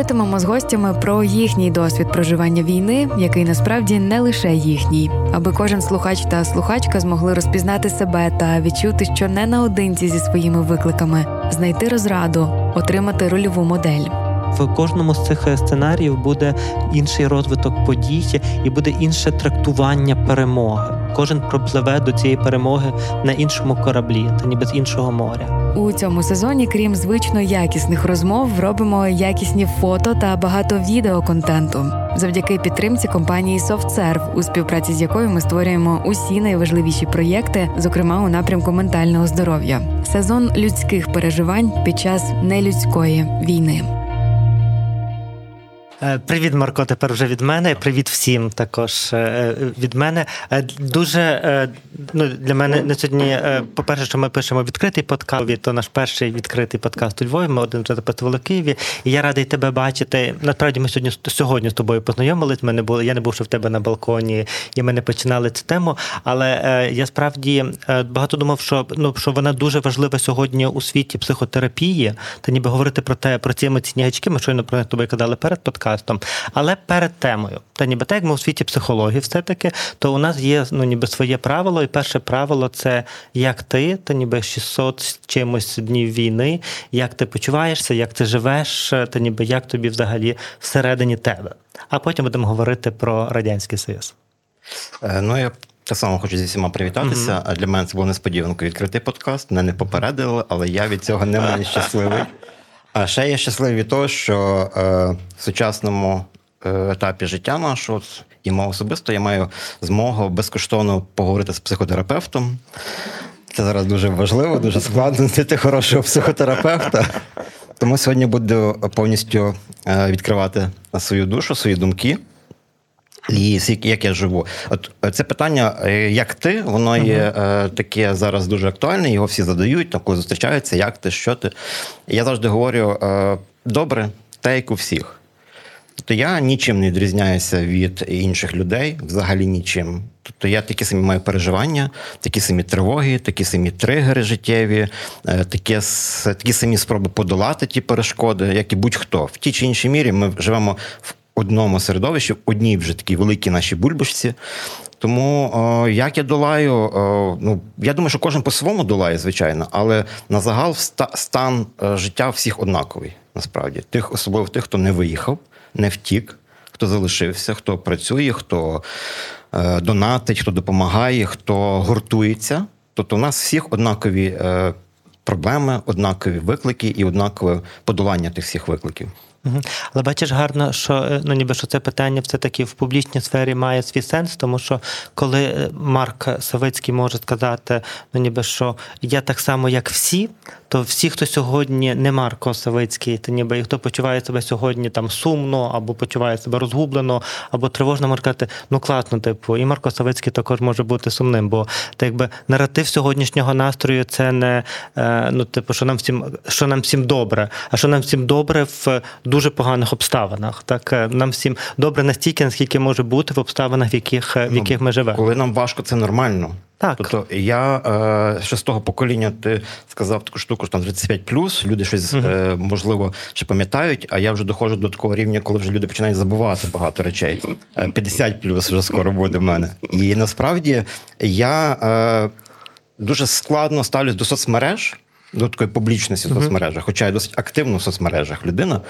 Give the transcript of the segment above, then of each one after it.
Говоритимемо з гостями про їхній досвід проживання війни, який насправді не лише їхній, аби кожен слухач та слухачка змогли розпізнати себе та відчути, що не наодинці зі своїми викликами, знайти розраду, отримати рольову модель. В кожному з цих сценаріїв буде інший розвиток подій і буде інше трактування перемоги. Кожен пропливе до цієї перемоги на іншому кораблі, та ніби з іншого моря. У цьому сезоні, крім звично якісних розмов, робимо якісні фото та багато відеоконтенту завдяки підтримці компанії SoftServe, у співпраці з якою ми створюємо усі найважливіші проєкти, зокрема у напрямку ментального здоров'я. Сезон людських переживань під час нелюдської війни. Е, привіт, Марко. Тепер вже від мене. Привіт всім також е, від мене. Е, дуже ну, для мене на сьогодні. По-перше, що ми пишемо відкритий подкаст. То наш перший відкритий подкаст у Львові. Ми один вже запитували в Києві. І я радий тебе бачити. Насправді ми сьогодні сьогодні з тобою познайомились. Ми не були. Я не був ще в тебе на балконі, і ми не починали цю тему. Але я справді багато думав, що ну що вона дуже важлива сьогодні у світі психотерапії. Та ніби говорити про те, про ці емоційні гачки. Ми щойно про тобою казали перед подкастом подкастом. Але перед темою, та ніби так, як ми у світі психології, все-таки, то у нас є ну, ніби своє правило, і перше правило це як ти, та ніби 600 з чимось днів війни, як ти почуваєшся, як ти живеш, та ніби як тобі взагалі всередині тебе. А потім будемо говорити про Радянський Союз. Е, ну, я так само хочу зі всіма привітатися. Mm-hmm. Для мене це було несподіванко відкритий подкаст. Мене не попередили, але я від цього не менш щасливий. А ще я щасливий від того, що е, в сучасному е, етапі життя нашого і мого особисто я маю змогу безкоштовно поговорити з психотерапевтом. Це зараз дуже важливо, дуже складно знайти хорошого психотерапевта. Тому сьогодні буду повністю е, відкривати свою душу, свої думки і як я живу. От е, це питання, е, як ти, воно є uh таке зараз дуже актуальне, його всі задають, коли зустрічаються, як ти, що ти. Я завжди говорю: добре, те, як у всіх. Тобто я нічим не відрізняюся від інших людей, взагалі нічим. Тобто я такі самі маю переживання, такі самі тривоги, такі самі тригери життєві, такі, такі самі спроби подолати ті перешкоди, як і будь-хто. В тій чи іншій мірі ми живемо в одному середовищі, в одній вже такій великій нашій бульбашці. Тому о, як я долаю, о, ну я думаю, що кожен по-своєму долає, звичайно, але на загал стан е, життя всіх однаковий. Насправді, тих, особливо тих, хто не виїхав, не втік, хто залишився, хто працює, хто е, донатить, хто допомагає, хто гуртується. Тобто, у нас всіх однакові е, проблеми, однакові виклики і однакове подолання тих всіх викликів. Але бачиш гарно, що е, ну ніби що це питання все таки в публічній сфері має свій сенс, тому що коли е, Марк Савицький може сказати, ну ніби що я так само, як всі, то всі, хто сьогодні не Марко Савицький, то ніби і хто почуває себе сьогодні там сумно, або почуває себе розгублено, або тривожно, може сказати, ну класно, типу, і Марко Савицький також може бути сумним, бо так якби наратив сьогоднішнього настрою це не е, ну, типу, що нам всім, що нам всім добре, а що нам всім добре в дуже поганих обставинах. Так е, нам всім добре настільки, наскільки може бути в обставинах, в яких в ну, яких ми живемо. Коли нам важко, це нормально. Так. Тобто я е, ще з того покоління ти сказав таку штуку, що там 35 плюс, люди щось uh е, можливо ще пам'ятають, а я вже доходжу до такого рівня, коли вже люди починають забувати багато речей. 50 е, плюс вже скоро буде в мене. І насправді я е, дуже складно ставлюсь до соцмереж до такої публічності в соцмережах, хоча я досить активно в соцмережах людина.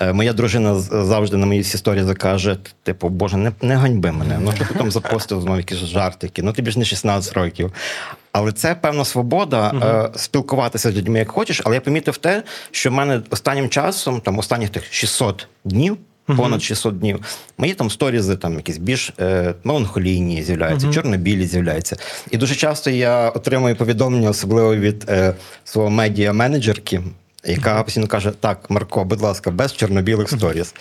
Е, моя дружина завжди на моїй історії закаже: типу, Боже, не не ганьби мене. Ну ти потім запостив знову якісь жартики, ну тобі ж не 16 років. Але це певна свобода uh-huh. спілкуватися з людьми як хочеш. Але я помітив те, що в мене останнім часом, там останніх тих 600 днів понад 600 днів. Мої там сторізи, там якісь більш е, меланхолійні з'являються, uh-huh. чорнобілі з'являються. І дуже часто я отримую повідомлення, особливо від е, свого медіа-менеджерки, яка uh-huh. постійно каже: Так, Марко, будь ласка, без чорнобілих сторіз.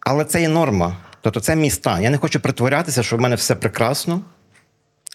Але це є норма. Тобто це мій стан. Я не хочу притворятися, що в мене все прекрасно.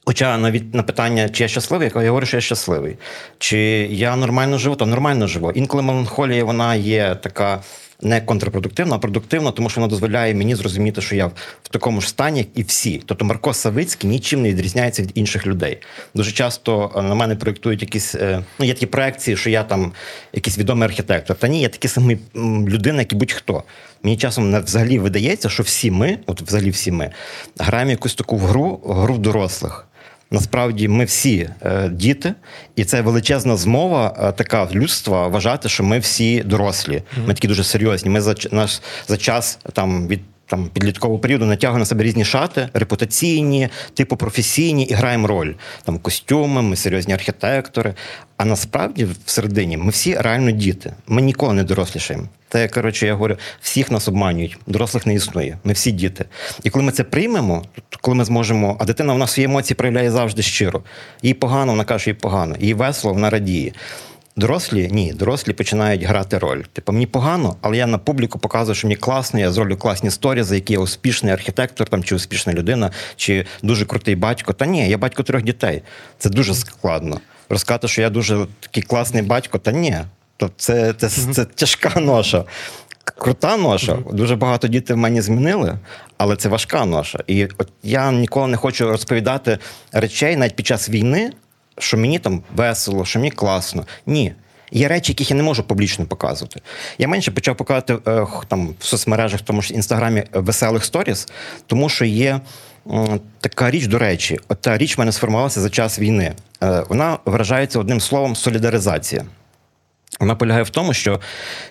Хоча навіть на питання, чи я щасливий, я говорю, що я щасливий. Чи я нормально живу, то нормально живу. Інколи меланхолія вона є така не контрпродуктивна, а продуктивна, тому що вона дозволяє мені зрозуміти, що я в такому ж стані, як і всі. Тобто Марко Савицький нічим не відрізняється від інших людей. Дуже часто е, на мене проєктують якісь е, ну, є такі проекції, що я там якийсь відомий архітектор. Та ні, я такий самий людина, як і будь-хто. Мені часом взагалі видається, що всі ми, от взагалі всі ми, граємо якусь таку гру, гру дорослих. Насправді ми всі е, діти, і це величезна змова е, така людства вважати, що ми всі дорослі. Ми такі дуже серйозні. Ми за наш за час там від там підліткового періоду натягуємо на себе різні шати, репутаційні, типу професійні, і граємо роль там костюми, ми серйозні архітектори. А насправді всередині ми всі реально діти. Ми ніколи не дорослішаємо. Те, коротше, я говорю, всіх нас обманюють, дорослих не існує. Ми всі діти. І коли ми це приймемо, коли ми зможемо, а дитина в нас свої емоції проявляє завжди щиро. Їй погано, вона каже, їй погано, їй весело, вона радіє. Дорослі ні, дорослі починають грати роль. Типу, мені погано, але я на публіку показую, що мені класно, я зроблю класні сторі, за які я успішний архітектор, там чи успішна людина, чи дуже крутий батько. Та ні, я батько трьох дітей. Це дуже складно. Розказати, що я дуже такий класний батько, та ні. То це, це, це, це тяжка ноша. Крута ноша. Дуже багато дітей в мене змінили, але це важка ноша. І от я ніколи не хочу розповідати речей навіть під час війни що мені там весело, що мені класно. Ні. Є речі, яких я не можу публічно показувати. Я менше почав показувати е, там в соцмережах, тому що інстаграмі е, веселих сторіс, тому що є така річ, до речі, от та річ в мене сформувалася за час війни. Е, вона вражається одним словом солідаризація. Вона полягає в тому, що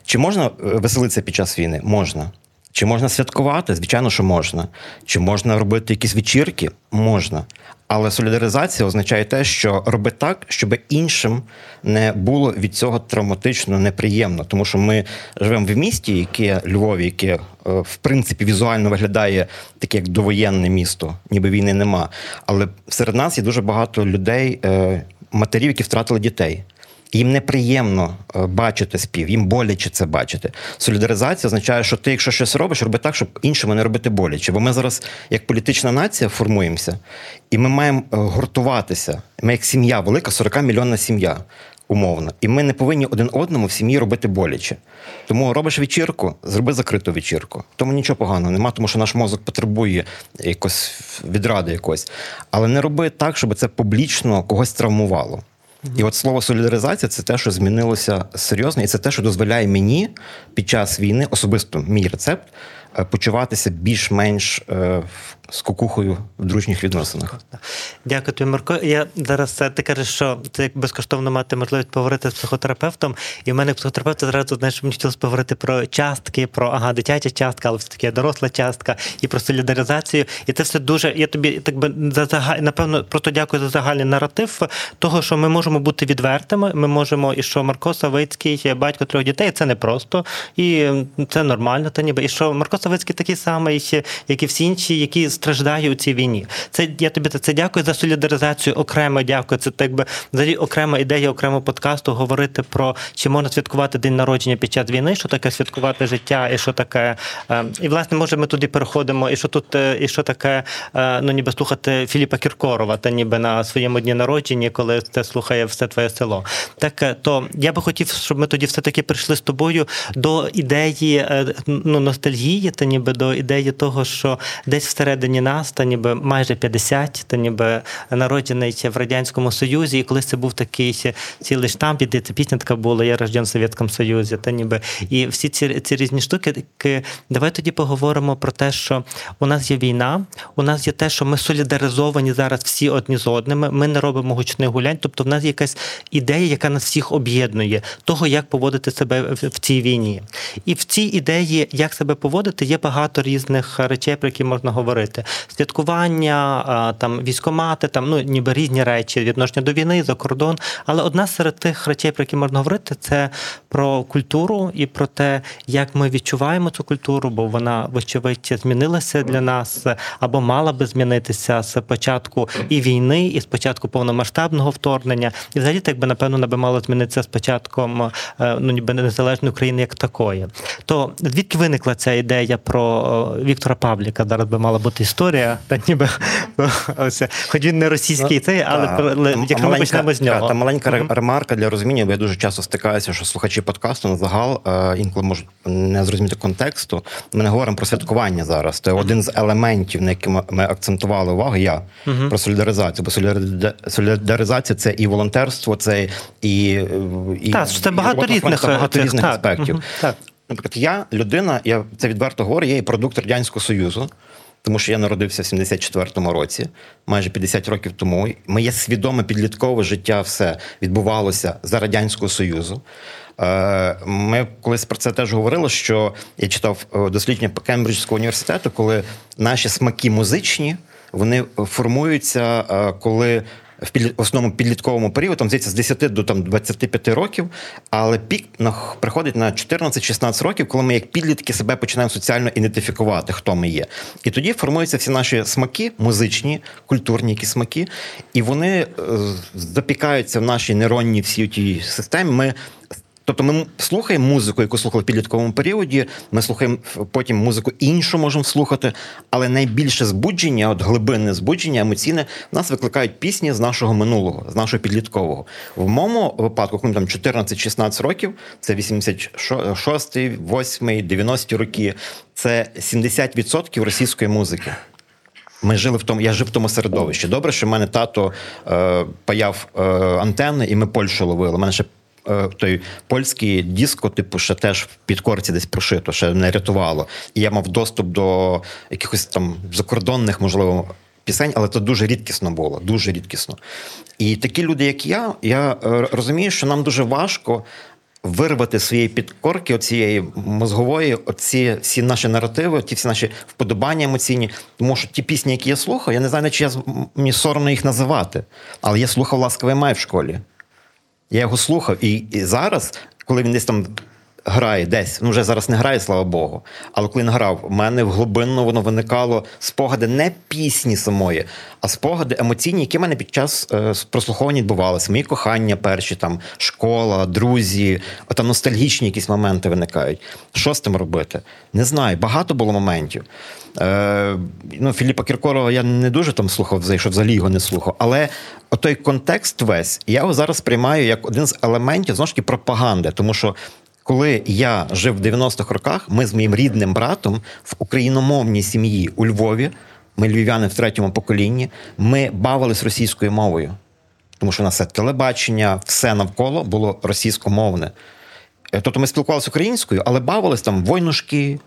чи можна веселитися під час війни? Можна. Чи можна святкувати? Звичайно, що можна. Чи можна робити якісь вечірки? Можна. Але солідаризація означає те, що роби так, щоб іншим не було від цього травматично неприємно. Тому що ми живемо в місті, яке Львові, яке е, в принципі візуально виглядає таке, як довоєнне місто, ніби війни нема. Але серед нас є дуже багато людей, е, матерів, які втратили дітей. Їм неприємно е, бачити спів, їм боляче це бачити. Солідаризація означає, що ти, якщо щось робиш, роби так, щоб іншому не робити боляче. Бо ми зараз, як політична нація, формуємося, і ми маємо е, гуртуватися. Ми як сім'я, велика 40 мільйонна сім'я. Умовно, і ми не повинні один одному в сім'ї робити боляче. Тому робиш вечірку, зроби закриту вечірку. Тому нічого поганого нема, тому що наш мозок потребує якось відради якось. Але не роби так, щоб це публічно когось травмувало. І от слово солідаризація це те, що змінилося серйозно, і це те, що дозволяє мені під час війни, особисто мій рецепт, Е, почуватися більш-менш е, з кукухою в дружніх відносинах. Дякую тобі, Марко. Я зараз ти кажеш, що це як безкоштовно мати можливість поговорити з психотерапевтом. І в мене психотерапевт зразу знаєш, мені хотілося поговорити про частки, про ага, дитяча частка, але все таки доросла частка, і про солідаризацію. І це все дуже. Я тобі так би за напевно просто дякую за загальний наратив того, що ми можемо бути відвертими. Ми можемо, і що Марко Савицький, батько трьох дітей, це не просто і це нормально. Та ніби і що Марко Савицький такий самий, як і всі інші, які страждають у цій війні. Це я тобі це дякую за солідаризацію. Окремо дякую. Це так би взагалі окрема ідея, окремо подкасту говорити про чи можна святкувати день народження під час війни, що таке святкувати життя, і що таке. Е, і власне, може, ми туди переходимо, і що тут, е, і що таке, е, ну ніби слухати Філіпа Кіркорова, та ніби на своєму дні народження, коли це слухає все твоє село. Так то я би хотів, щоб ми тоді все таки прийшли з тобою до ідеї ну, ностальгії та ніби до ідеї того, що десь всередині нас, та ніби майже 50, та ніби народжений в радянському союзі, і колись це був такий цілий штамп, і це пісня така була Я рожден в Совєтському Союзі, та ніби і всі ці ці різні штуки. Давай тоді поговоримо про те, що у нас є війна, у нас є те, що ми солідаризовані зараз всі одні з одними. Ми не робимо гучних гулянь. Тобто, в нас є якась ідея, яка нас всіх об'єднує, того, як поводити себе в цій війні. І в цій ідеї, як себе поводити, є багато різних речей, про які можна говорити: святкування, там військомати, там ну ніби різні речі, відношення до війни, за кордон. Але одна серед тих речей, про які можна говорити, це про культуру і про те, як ми відчуваємо цю культуру, бо вона, вочевидь, змінилася для нас або мала би змінитися з початку і війни, і з початку повномасштабного вторгнення, і взагалі так би напевно би мало змінитися з початком е, ну ніби незалежної України як такої. То звідки виникла ця ідея про Віктора Павліка. Зараз би мала бути історія, та ніби ось, хоч він не російський цей, але Та, якщо ми почнемо з нього. Та, та маленька ремарка для розуміння, бо я дуже часто стикаюся, що слухачі подкасту на загал е, інколи можуть не зрозуміти контексту. Ми не говоримо про святкування зараз. Це один з елементів, на які ми, акцентували увагу. Я про солідаризацію. Бо солідаризація це і волонтерство, це і, і Так, це багато і різних, багато різних аспектів. так. Наприклад, я людина, я це відверто говорю, я є продукт радянського союзу. Тому що я народився в 74-му році, майже 50 років тому. Моє свідоме підліткове життя все відбувалося за Радянського Союзу. Е, ми колись про це теж говорили, що я читав е, дослідження по Кембриджського університету, коли наші смаки музичні вони формуються, е, коли в підліт, основному підлітковому періоді, там здається, з 10 до там, 25 років, але пік приходить на 14-16 років, коли ми як підлітки себе починаємо соціально ідентифікувати, хто ми є. І тоді формуються всі наші смаки, музичні, культурні якісь смаки, і вони е, запікаються в нашій нейронній всій тій системі. Ми Тобто ми слухаємо музику, яку слухали в підлітковому періоді. Ми слухаємо потім музику іншу, можемо слухати, але найбільше збудження, от глибинне збудження, емоційне, в нас викликають пісні з нашого минулого, з нашого підліткового. В моєму випадку, коли там 14-16 років, це 86, 8, 90 роки, це 70% російської музики. Ми жили в тому, я жив в тому середовищі. Добре, що в мене тато е, паяв е, антенни, і ми Польщу ловили. У мене ще той польський диско, типу, ще теж в підкорці десь прошито, ще не рятувало. І я мав доступ до якихось там закордонних, можливо, пісень, але це дуже рідкісно було. Дуже рідкісно. І такі люди, як я, я е, розумію, що нам дуже важко. Вирвати своєї підкорки, оцієї мозгової, оці всі наші наративи, ті всі наші вподобання емоційні. Тому що ті пісні, які я слухаю, я не знаю, чи я мені соромно їх називати. Але я слухав ласкавий май в школі. Я його слухав, і, і зараз, коли він десь там. Грає десь, ну вже зараз не грає, слава Богу. Але коли він грав, в мене в глибинно воно виникало спогади не пісні самої, а спогади емоційні, які в мене під час е, прослуховування відбувалися. Мої кохання перші, там школа, друзі, там ностальгічні якісь моменти виникають. Що з тим робити? Не знаю. Багато було моментів. Е, ну, Філіпа Кіркорова я не дуже там слухав, що взагалі його не слухав. Але той контекст весь я його зараз сприймаю як один з елементів знову ж таки пропаганди, тому що. Коли я жив в 90-х роках, ми з моїм рідним братом в україномовній сім'ї у Львові, ми львів'яни в третьому поколінні, ми бавились російською мовою, тому що у нас все телебачення, все навколо було російськомовне. Е, тобто ми спілкувалися українською, але бавились там войнушки,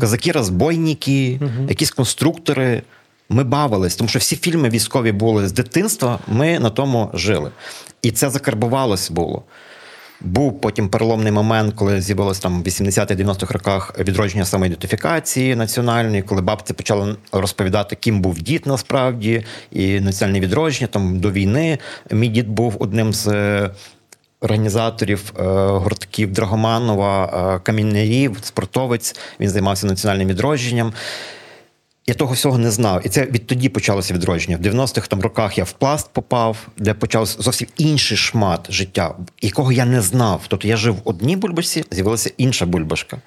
казаки-розбойники, uh якісь конструктори. Ми бавились, тому що всі фільми військові були з дитинства, ми на тому жили. І це закарбувалось було. Був потім переломний момент, коли з'явилось там в 80-90-х роках відродження самоідентифікації національної, коли бабці почали розповідати, ким був дід насправді, і національне відродження там до війни. Мій дід був одним з е, організаторів е, гуртків Драгоманова, е, камінярів, спортовець. Він займався національним відродженням. Я того всього не знав. І це відтоді почалося відродження. В 90-х там роках я в пласт попав, де почався зовсім інший шмат життя, якого я не знав. Тобто я жив в одній бульбашці, з'явилася інша бульбашка.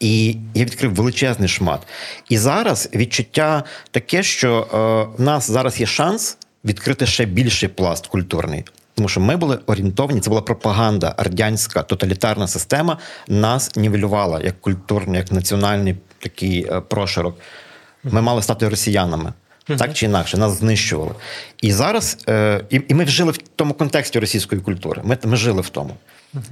І я відкрив величезний шмат. І зараз відчуття таке, що е, в нас зараз є шанс відкрити ще більший пласт культурний. Тому що ми були орієнтовані, це була пропаганда, радянська тоталітарна система нас нівелювала як культурний, як національний такий е, прошарок. Ми мали стати росіянами. Так чи інакше, нас знищували. І зараз е, і, і ми жили в тому контексті російської культури. Ми ми жили в тому.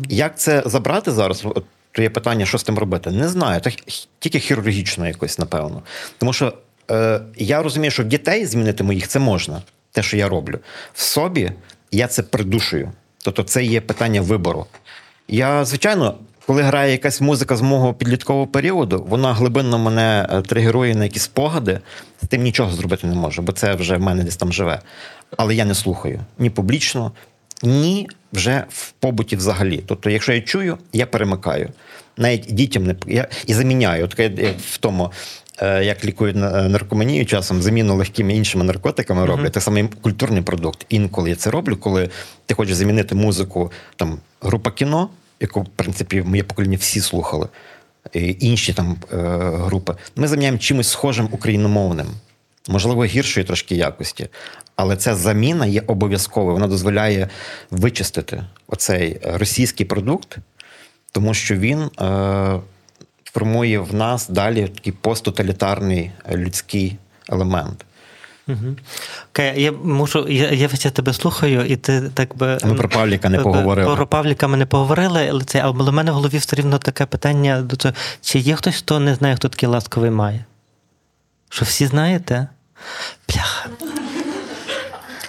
Як це забрати зараз? От, то є питання, що з тим робити? Не знаю. Так, тільки хірургічно якось, напевно. Тому що е, я розумію, що в дітей змінити моїх це можна, те, що я роблю. В собі я це придушую. Тобто, це є питання вибору. Я, звичайно, коли грає якась музика з мого підліткового періоду, вона глибинно мене е, тригерує на якісь спогади, з тим нічого зробити не можу, бо це вже в мене десь там живе. Але я не слухаю ні публічно, ні вже в побуті взагалі. Тобто, якщо я чую, я перемикаю. Навіть дітям не я і заміняю. От в тому. Е, як лікують наркоманію часом, заміну легкими іншими наркотиками роблять, uh-huh. так само культурний продукт. Інколи я це роблю, коли ти хочеш замінити музику, там група кіно, яку, в принципі, моє покоління всі слухали, і інші там е, групи. Ми заміняємо чимось схожим україномовним. можливо, гіршої трошки якості. Але ця заміна є обов'язковою. Вона дозволяє вичистити оцей російський продукт, тому що він е, формує в нас далі такий посттоталітарний людський елемент. Окей, я мушу, я, я весь тебе слухаю, і ти так би. Ми про Павліка не Е, поговорили. Про Павліка ми не поговорили, але це, але в мене в голові все рівно таке питання до цього. Чи є хтось, хто не знає, хто такий ласковий має? Що всі знаєте? Бляха.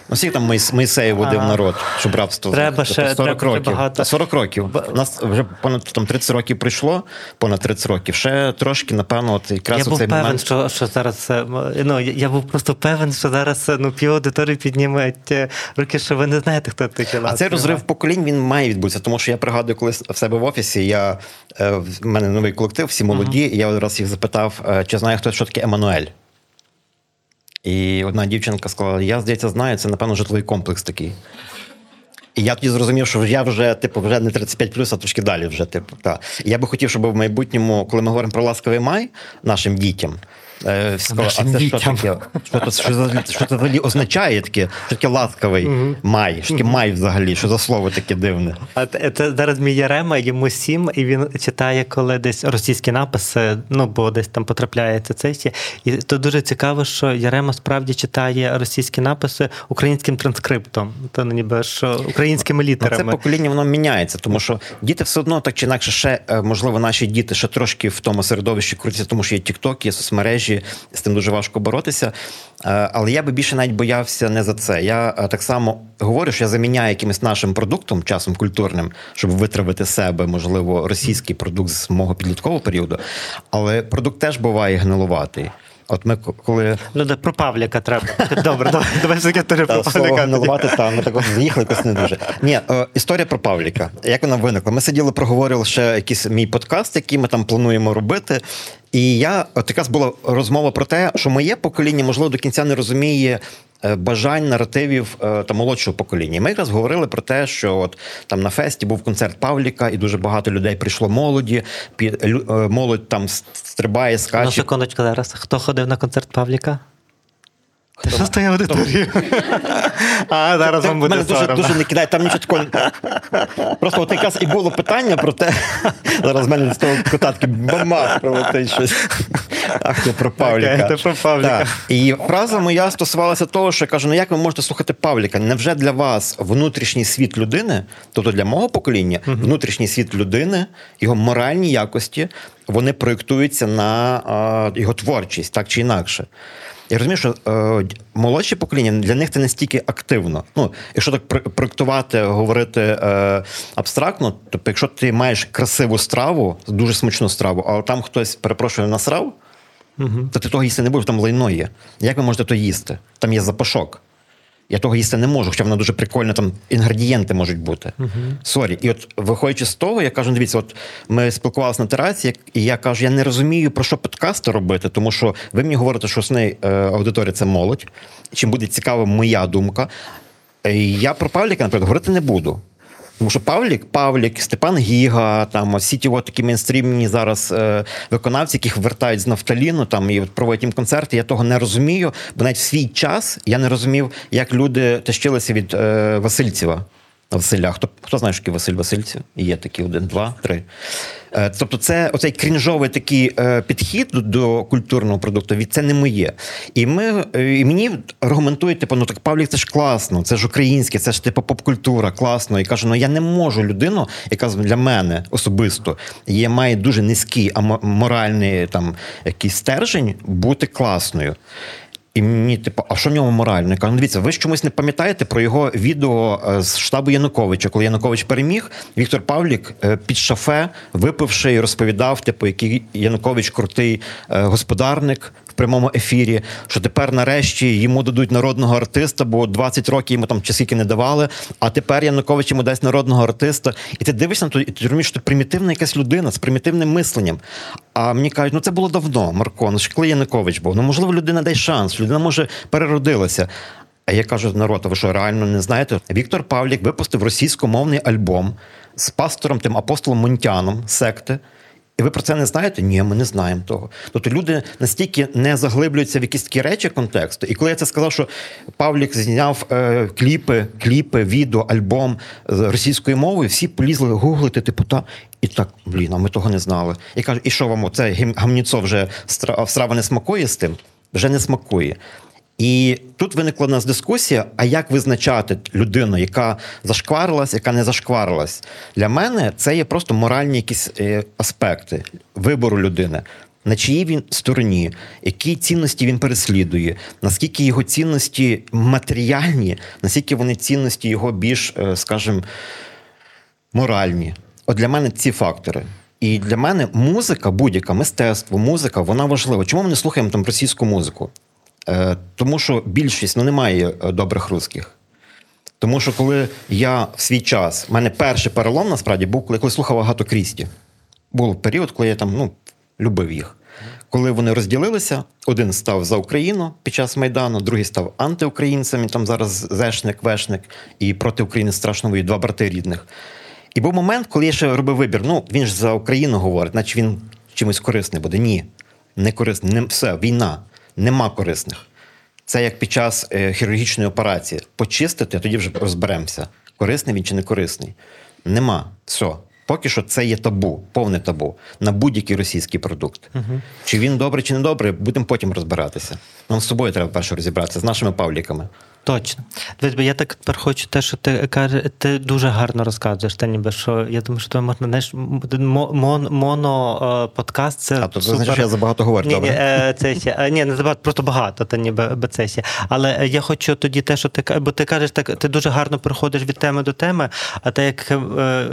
Ну, скільки там Мойс- Мойсеєв водив народ, щоб рабство Треба ще- 40 треба років. багато. Та 40 років. У нас вже понад там 30 років пройшло, понад 30 років. Ще трошки, напевно, от якраз Я у цей певен, момент. що, що зараз ну, я, був просто певен, що зараз ну, пів аудиторії підніметь е, руки, що ви не знаєте, хто такий А цей розрив поколінь він має відбутися, тому що я пригадую, коли в себе в офісі я е, в мене новий колектив, всі молоді, і я раз їх запитав, е, чи знає хтось, що таке Еммануель. І одна дівчинка сказала: Я, здається, знаю, це, напевно, житловий комплекс такий. І я тоді зрозумів, що я вже, типу, вже не 35 а трошки далі вже, типу, та. І я би хотів, щоб в майбутньому, коли ми говоримо про ласковий май нашим дітям, е, Нашим а це що таке? Що, то, що, що це взагалі означає таке? Що таке ласковий май? Що таке май взагалі? Що за слово таке дивне? А це це зараз мій Ярема, йому сім, і він читає, коли десь російські написи, ну бо десь там потрапляється це. І то дуже цікаво, що Ярема справді читає російські написи українським транскриптом, то ну, ніби що українськими Ну, це покоління воно міняється, тому що діти все одно так чи інакше, ще е, можливо, наші діти ще трошки в тому середовищі крутяться, тому що є TikTok, є соцмережі, з тим дуже важко боротися. Е, Але я би більше навіть боявся не за це. Я е, так само говорю, що я заміняю якимось нашим продуктом, часом культурним, щоб витравити себе, можливо, російський продукт з мого підліткового періоду. Але продукт теж буває гнилуватий. От ми коли Ну, де про Павліка треба. Добре, давай, давай все-таки теж про Павліка. тоді. та ми також з'їхали якось не дуже. Ні, е, історія про Павліка. Як вона виникла? Ми сиділи, проговорили ще якийсь мій подкаст, який ми там плануємо робити. І я от якраз була розмова про те, що моє покоління, можливо, до кінця не розуміє. Е, Бажань наративів е, та молодшого покоління. Ми якраз говорили про те, що от там на фесті був концерт Павліка, і дуже багато людей прийшло молоді. Під е, Молодь там стрибає, Ну, скаче. секундочку зараз. Хто ходив на концерт Павліка? Ти що аудиторією? А, зараз вам буде дуже, дуже не кидає, там нічого такого. Просто от якраз і було питання про те. Зараз в мене з того кота такий бомбас прилетить щось. Ах, ти про Павліка. Ти про Павліка. І фраза моя стосувалася того, що я кажу: ну як ви можете слухати Павліка? Невже для вас внутрішній світ людини, тобто для мого покоління, внутрішній світ людини, його моральні якості, вони проєктуються на а, його творчість, так чи інакше. Я розумію, що е, молодші покоління для них це настільки активно. Ну, якщо так проектувати, говорити е, абстрактно, тобто, якщо ти маєш красиву страву, дуже смачну страву, а там хтось перепрошую насрав, то ти того їсти не будеш, там лайно є. Як ви можете то їсти? Там є запашок. Я того їсти не можу, хоча вона дуже прикольна, там інгредієнти можуть бути. Sorry. І от виходячи з того, я кажу, дивіться, от ми спілкувалися на терасі, і я кажу, я не розумію, про що подкасти робити, тому що ви мені говорите, що основний е, аудиторія це молодь. Чим буде цікава моя думка. Е, Я про Павліка, наприклад, говорити не буду. Тому що Павлік, Павлік, Степан Гіга, там всі ті от такі мейнстрімні зараз е, виконавці, яких вертають з нафталіну там і проводять їм концерти. Я того не розумію, бо навіть в свій час я не розумів, як люди тащилися від е, Васильцева. Василя. Хто, хто знає, що Василь Васильців? Є такі один, два, три. Е, Тобто, це оцей крінжовий такий е, підхід до, культурного продукту, від це не моє. І ми е, і мені аргументують, типу, ну так Павлік, це ж класно, це ж українське, це ж типу поп-культура, класно. І кажу, ну я не можу людину, яка для мене особисто є, має дуже низький моральний там якийсь стержень, бути класною. І мені, типу, а що в ньому морально? Я кажу, ну дивіться, ви ж чомусь не пам'ятаєте про його відео е, з штабу Януковича, коли Янукович переміг, Віктор Павлік е, під шафе, випивши, і розповідав, типу, який Янукович крутий е, господарник прямому ефірі, що тепер нарешті йому дадуть народного артиста, бо 20 років йому там чи скільки не давали, а тепер Янукович йому дасть народного артиста. І ти дивишся на то, і ти розумієш, що ти примітивна якась людина з примітивним мисленням. А мені кажуть, ну це було давно, Марко, ну ж коли Янукович був. Ну, можливо, людина дай шанс, людина може переродилася. А я кажу, народ, а ви що реально не знаєте? Віктор Павлік випустив російськомовний альбом з пастором тим апостолом Монтяном секти. І ви про це не знаєте? Ні, ми не знаємо того. Тобто люди настільки не заглиблюються в якісь такі речі контексту. І коли я це сказав, що Павлік зняв е, кліпи, кліпи, відео, альбом з російською мовою, всі полізли гуглити, типу, та. І так, блін, а ми того не знали. І кажуть, і що вам оце гамніцо вже страва не смакує з тим? Вже не смакує. І тут виникла у нас дискусія: а як визначати людину, яка зашкварилась, яка не зашкварилась? Для мене це є просто моральні якісь е, аспекти вибору людини. На чиїй він стороні, які цінності він переслідує, наскільки його цінності матеріальні, наскільки вони цінності його більш, е, скажімо, моральні. От для мене ці фактори. І для мене музика, будь-яка мистецтво, музика, вона важлива. Чому ми не слухаємо там російську музику? Е, тому що більшість ну, немає е, добрих русських. Тому що коли я в свій час, в мене перший перелом насправді був, коли я слухав Агату Крісті. Був період, коли я там ну, любив їх. Коли вони розділилися, один став за Україну під час Майдану, другий став антиукраїнцем, і там зараз Зешник, Вешник і проти України страшно воюють, два брати рідних. І був момент, коли я ще робив вибір: ну, він ж за Україну говорить, наче він чимось корисний буде. Ні, не корисний. Не, все, війна нема корисних. Це як під час е, хірургічної операції. Почистити, а тоді вже розберемося, корисний він чи не корисний. Нема. Все. Поки що це є табу, повне табу на будь-який російський продукт. Угу. Чи він добрий, чи не добрий, будемо потім розбиратися. Нам з собою треба перше розібратися, з нашими павліками. Точно. Дивись, я так тепер хочу те, що ти кажеш, ти дуже гарно розказуєш. Та ніби що я думаю, що то можна знаєш, мон, моно е, подкаст. Це а то супер... значить, я забагато говорю. Ні, добре? Е, це ще е, ні, не забагато, просто багато, та ніби це ще. Але я хочу тоді те, що ти бо ти кажеш, так ти дуже гарно приходиш від теми до теми, а те, як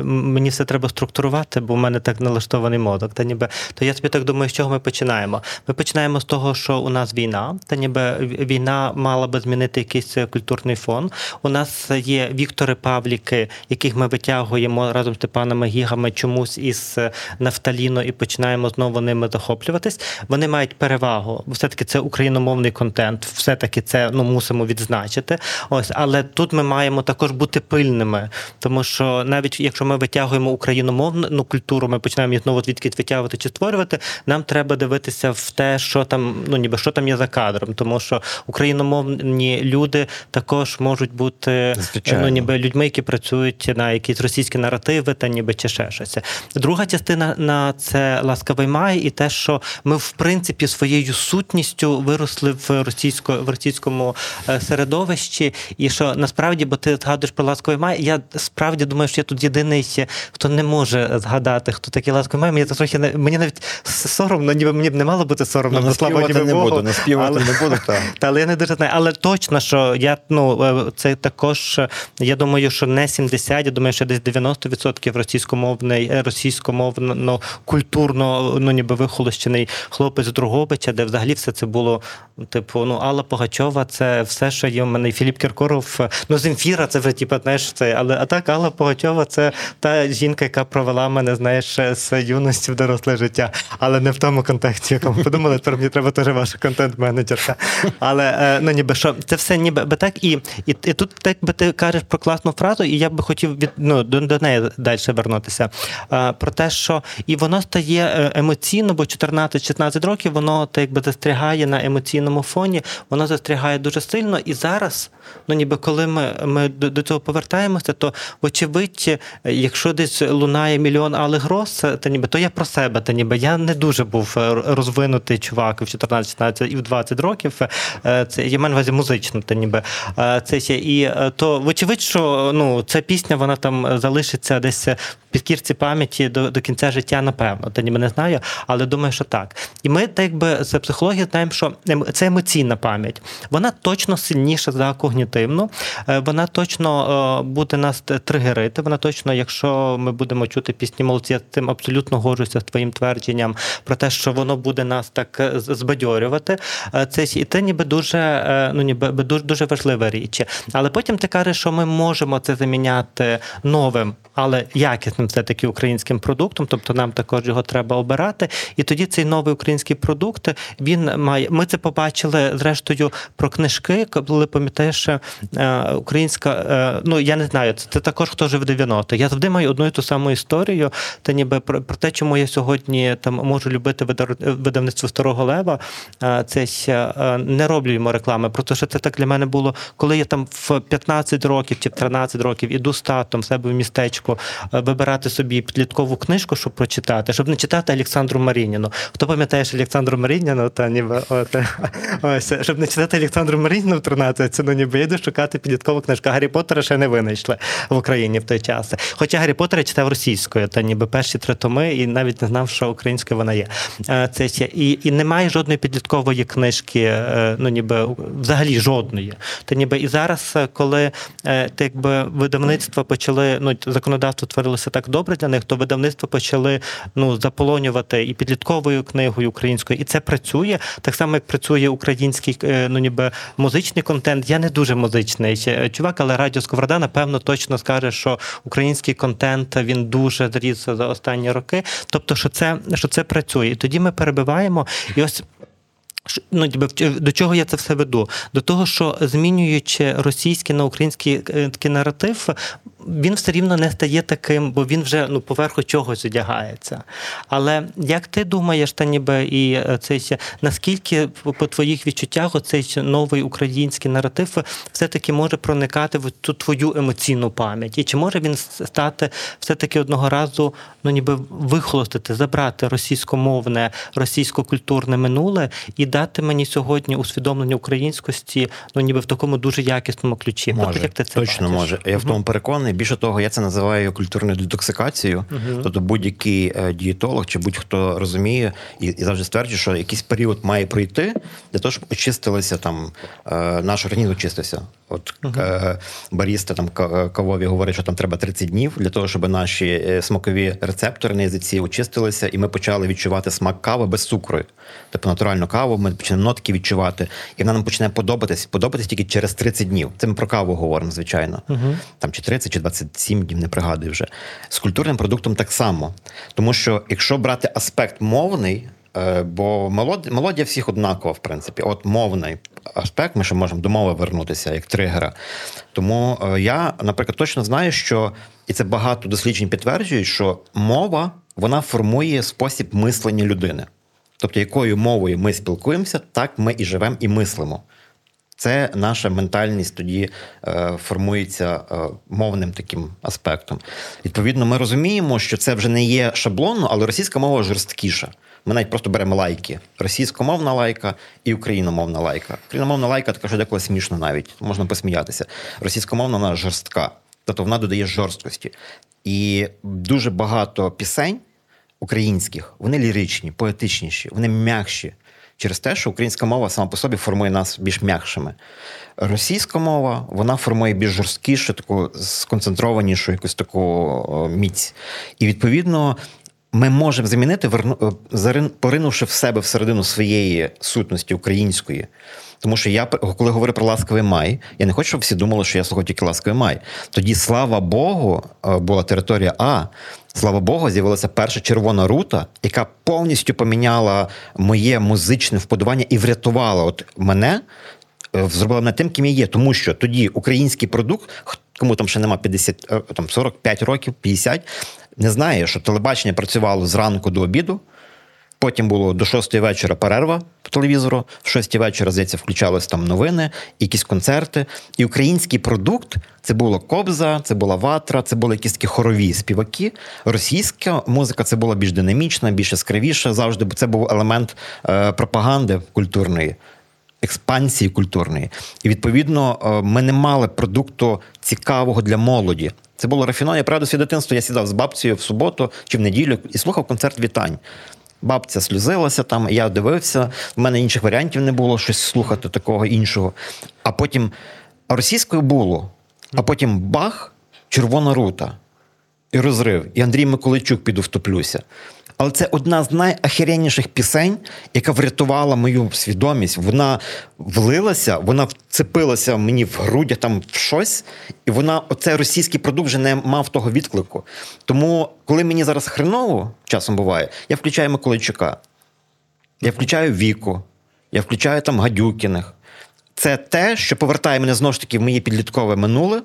мені все треба структурувати, бо в мене так налаштований мозок. Та ніби то я собі так думаю, з чого ми починаємо. Ми починаємо з того, що у нас війна, та ніби війна мала би змінити культурний фон. У нас є Віктори Павліки, яких ми витягуємо разом з Степанами Гігами чомусь із Нафталіно і починаємо знову ними захоплюватись. Вони мають перевагу. Все-таки це україномовний контент, все-таки це ну мусимо відзначити. Ось, але тут ми маємо також бути пильними, тому що навіть якщо ми витягуємо україномовну ну, культуру, ми починаємо їх знову звідки витягувати чи створювати. Нам треба дивитися в те, що там, ну ніби що там є за кадром, тому що україномовні люди також можуть бути е, ну, ніби людьми, які працюють на якісь російські наративи, та ніби чи ще щось. Друга частина на це ласкавий май, і те, що ми в принципі своєю сутністю виросли в російсько в російському е, середовищі, і що насправді, бо ти згадуєш про ласковий май, я справді думаю, що я тут єдиний, хто не може згадати, хто такий ласковий май. Мені трохи мені навіть соромно, ніби мені б не мало бути соромно, ну, слава не Богу. буду, наспівати але, не буду. Та. Та, але я не дуже знаю. Але точно, що я ну е, це також. Е, я думаю, що не 70, я думаю, що десь 90% російськомовний, е, російськомовно культурно, ну ніби вихолощений хлопець Дрогобича, де взагалі все це було. Типу, ну Алла Пугачова, це все, що є в мене. Філіп Кіркоров, ну Земфіра, це вже типу, знаєш, це. Але а так Алла Погачова це та жінка, яка провела мене, знаєш, з юності в доросле життя, але не в тому контексті, якому подумали, тепер мені треба теж ваша контент-менеджерка. Але ну ніби що це все ніби так. І і, і тут так би ти кажеш про класну фразу, і я би хотів від ну, до, до неї далі вернутися. А, Про те, що і воно стає е, емоційно, бо 14-16 років воно так якби застрягає на емоційному фоні, воно застрягає дуже сильно. І зараз, ну ніби коли ми ми до, до цього повертаємося, то вочевидь, якщо десь лунає мільйон алих роз, то ніби то я про себе, та ніби я не дуже був е, розвинутий чувак в 14-16 і в 20 років. Е, це я маю на увазі музично, та ніби це ще і е, то вочевидь, що ну ця пісня вона там залишиться десь в підкірці пам'яті до до кінця життя, напевно. Та ніби не знаю, але думаю, що так. І ми, так якби з психології, знаємо, що це емоційна пам'ять. Вона точно сильніша за когнітивну, е, вона точно е, буде нас тригерити. Вона точно, якщо ми будемо чути пісні молодці, я тим абсолютно годжуся з твоїм твердженням про те, що воно буде нас так збадьорювати. Це і це ніби дуже ну ніби дуже дуже важлива річ. Але потім ти кажеш, що ми можемо це заміняти новим але якісним все таки українським продуктом. Тобто нам також його треба обирати. І тоді цей новий український продукт він має. Ми це побачили зрештою про книжки, коли пам'ятаєш е, українська. Е, ну я не знаю, це, також хто жив 90 Я завжди маю одну і ту саму історію. Та ніби про, про те, чому я сьогодні там можу любити видавництво старого лева. Це не роблю йому реклами. Просто що це так для мене було, коли я там в 15 років чи в 13 років іду з татом в себе в містечку вибирати собі підліткову книжку, щоб прочитати, щоб не читати Олександру Марініну. Хто пам'ятає Олександру Марініну, та ніби от, ось, щоб не читати Олександру Марініну в 13, це ну ніби йду шукати підліткову книжку. Гаррі Поттера ще не винайшли в Україні в той час. Хоча Гаррі Поттера читав російською, та ніби перші три томи, і навіть не знав, що українською вона є. Це ще і, і немає жодної підліткової книжки, е, ну ніби взагалі жодної. То ніби і зараз, е, коли е, так якби видавництва почали, ну законодавство творилося так добре для них, то видавництва почали ну заполонювати і підлітковою книгою українською, і це працює так само, як працює український ну ніби музичний контент. Я не дуже музичний чувак, але радіо Сковорода, напевно точно скаже, що український контент він дуже зріс за останні роки. Тобто, що це що це працює, і тоді ми перебиваємо і ось. Ну, до чого я це все веду? До того, що змінюючи російський на український е, наратив, він все рівно не стає таким, бо він вже ну поверху чогось одягається. Але як ти думаєш, та ніби і е, цей наскільки по твоїх відчуттях оцей новий український наратив все-таки може проникати в ту твою емоційну пам'ять? І чи може він стати все-таки одного разу, ну ніби вихолостити, забрати російськомовне, російсько-культурне минуле і дати мені сьогодні усвідомлення українськості, ну ніби в такому дуже якісному ключі? Може, От, як ти це точно бачиш? може. Я в тому переконаний. Більше того, я це називаю культурною детоксикацією. Uh-huh. Тобто будь-який е, дієтолог чи будь-хто розуміє і і завжди стверджує, що якийсь період має пройти для того, щоб очистилися там е, наш організм очистився. От uh-huh. баріста там кавові говорить, що там треба 30 днів для того, щоб наші смакові рецептори на язиці очистилися, і ми почали відчувати смак кави без цукру. Тобто натуральну каву, ми почнемо нотки відчувати, і вона нам почне подобатись, подобатись тільки через 30 днів. Це ми про каву говоримо, звичайно. Uh-huh. Там чи 30, чи 27 днів, не пригадую вже. З культурним продуктом так само. Тому що, якщо брати аспект мовний, е, бо мелодія всіх однакова, в принципі. От мовний аспект, ми ще можемо до мови вернутися як тригера. Тому е, я, наприклад, точно знаю, що і це багато досліджень підтверджують, що мова вона формує спосіб мислення людини. Тобто, якою мовою ми спілкуємося, так ми і живемо, і мислимо. Це наша ментальність тоді е, формується е, мовним таким аспектом. Відповідно, ми розуміємо, що це вже не є шаблонно, але російська мова жорсткіша. Ми навіть просто беремо лайки: російськомовна лайка і україномовна лайка. Україномовна лайка така, що деколи смішно навіть можна посміятися. Російськомовна вона жорстка, тобто вона додає жорсткості. І дуже багато пісень українських вони ліричні, поетичніші, вони м'якші через те, що українська мова сама по собі формує нас більш м'якшими. Російська мова вона формує більш жорсткішу, таку сконцентрованішу, якусь таку міць. І відповідно. Ми можемо замінити, поринувши в себе всередину своєї сутності української. Тому що я, коли говорю про ласковий май, я не хочу, щоб всі думали, що я слухаю тільки ласковий май. Тоді, слава Богу, е, була територія А. Слава Богу, з'явилася перша червона рута, яка повністю поміняла моє музичне вподобання і врятувала от мене, е, зробила мене тим, ким я є. Тому що тоді український продукт, кому там ще нема 50, е, там 45 років, 50, не знає, що телебачення працювало зранку до обіду. Потім було до шостої вечора перерва по телевізору. В шостій вечора, здається, включались там новини, якісь концерти. І український продукт це було кобза, це була ватра, це були якісь такі хорові співаки. Російська музика це була більш динамічна, більш яскравіша завжди, бо це був елемент е, пропаганди культурної. Експансії культурної. І відповідно е, ми не мали продукту цікавого для молоді. Це було рафіноване. Правда, свій дитинство я сідав з бабцею в суботу чи в неділю і слухав концерт вітань. Бабця сльозилася там, я дивився, в мене інших варіантів не було щось слухати такого іншого. А потім російською було, а потім бах, червона рута і розрив. І Андрій Миколайчук піду втоплюся. Але це одна з найахіренніших пісень, яка врятувала мою свідомість. Вона влилася, вона вцепилася мені в грудя там в щось, і вона, оцей російський продукт вже не мав того відклику. Тому, коли мені зараз хреново часом буває, я включаю Миколайчука, я включаю Віку, я включаю там Гадюкіних. Це те, що повертає мене знову ж таки в моє підліткове минуле.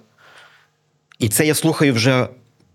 І це я слухаю вже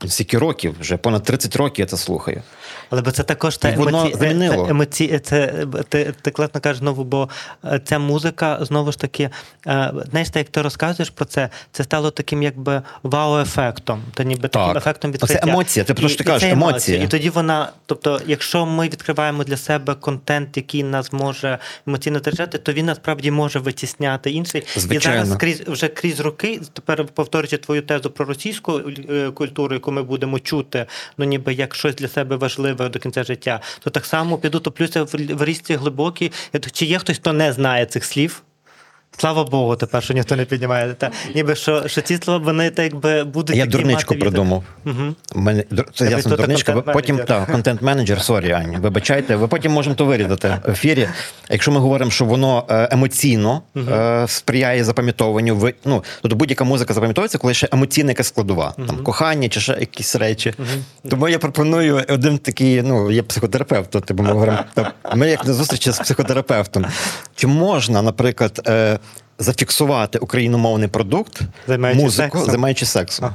скільки років, вже понад 30 років я це слухаю. Але бо це також та воно емоці... Це, емоці... це ти, ти класно кажеш знову, бо е, ця музика знову ж таки, е, знаєш, як ти розказуєш про це, це стало таким якби вау-ефектом. Та ніби таким Так. ефектом Це емоція, ти про що ти кажеш, це емоції. І тоді вона, тобто, якщо ми відкриваємо для себе контент, який нас може емоційно держати, то він насправді може витісняти інший. Звичайно. І зараз крізь вже крізь роки, тепер повторюючи твою тезу про російську е, культуру, яку ми будемо чути, ну ніби як щось для себе важливе до кінця життя, то так само піду топлюся в, річці глибокій. Чи є хтось, хто не знає цих слів? Слава Богу, тепер що ніхто не піднімає. Та ніби що, що ці слова вони так якби будуть. Я дурничку придумав. Угу. Мене це Я ясно дурничка. Потім контент-менеджер. контент-менеджер, sorry, Аня. Вибачайте, ви потім можемо то вирізати в ефірі. Якщо ми говоримо, що воно е, емоційно е, сприяє запам'ятовуванню, ви ну тобто будь-яка музика запам'ятовується, коли ще емоційна якась складова, там кохання чи ще якісь речі. Тому я пропоную один такий, ну є психотерапевт, то типу, ми говоримо. та, Ми як на зустрічі з психотерапевтом. Чи можна, наприклад, е, зафіксувати україномовний продукт, Займаючись музику, сексом? займаючись сексом?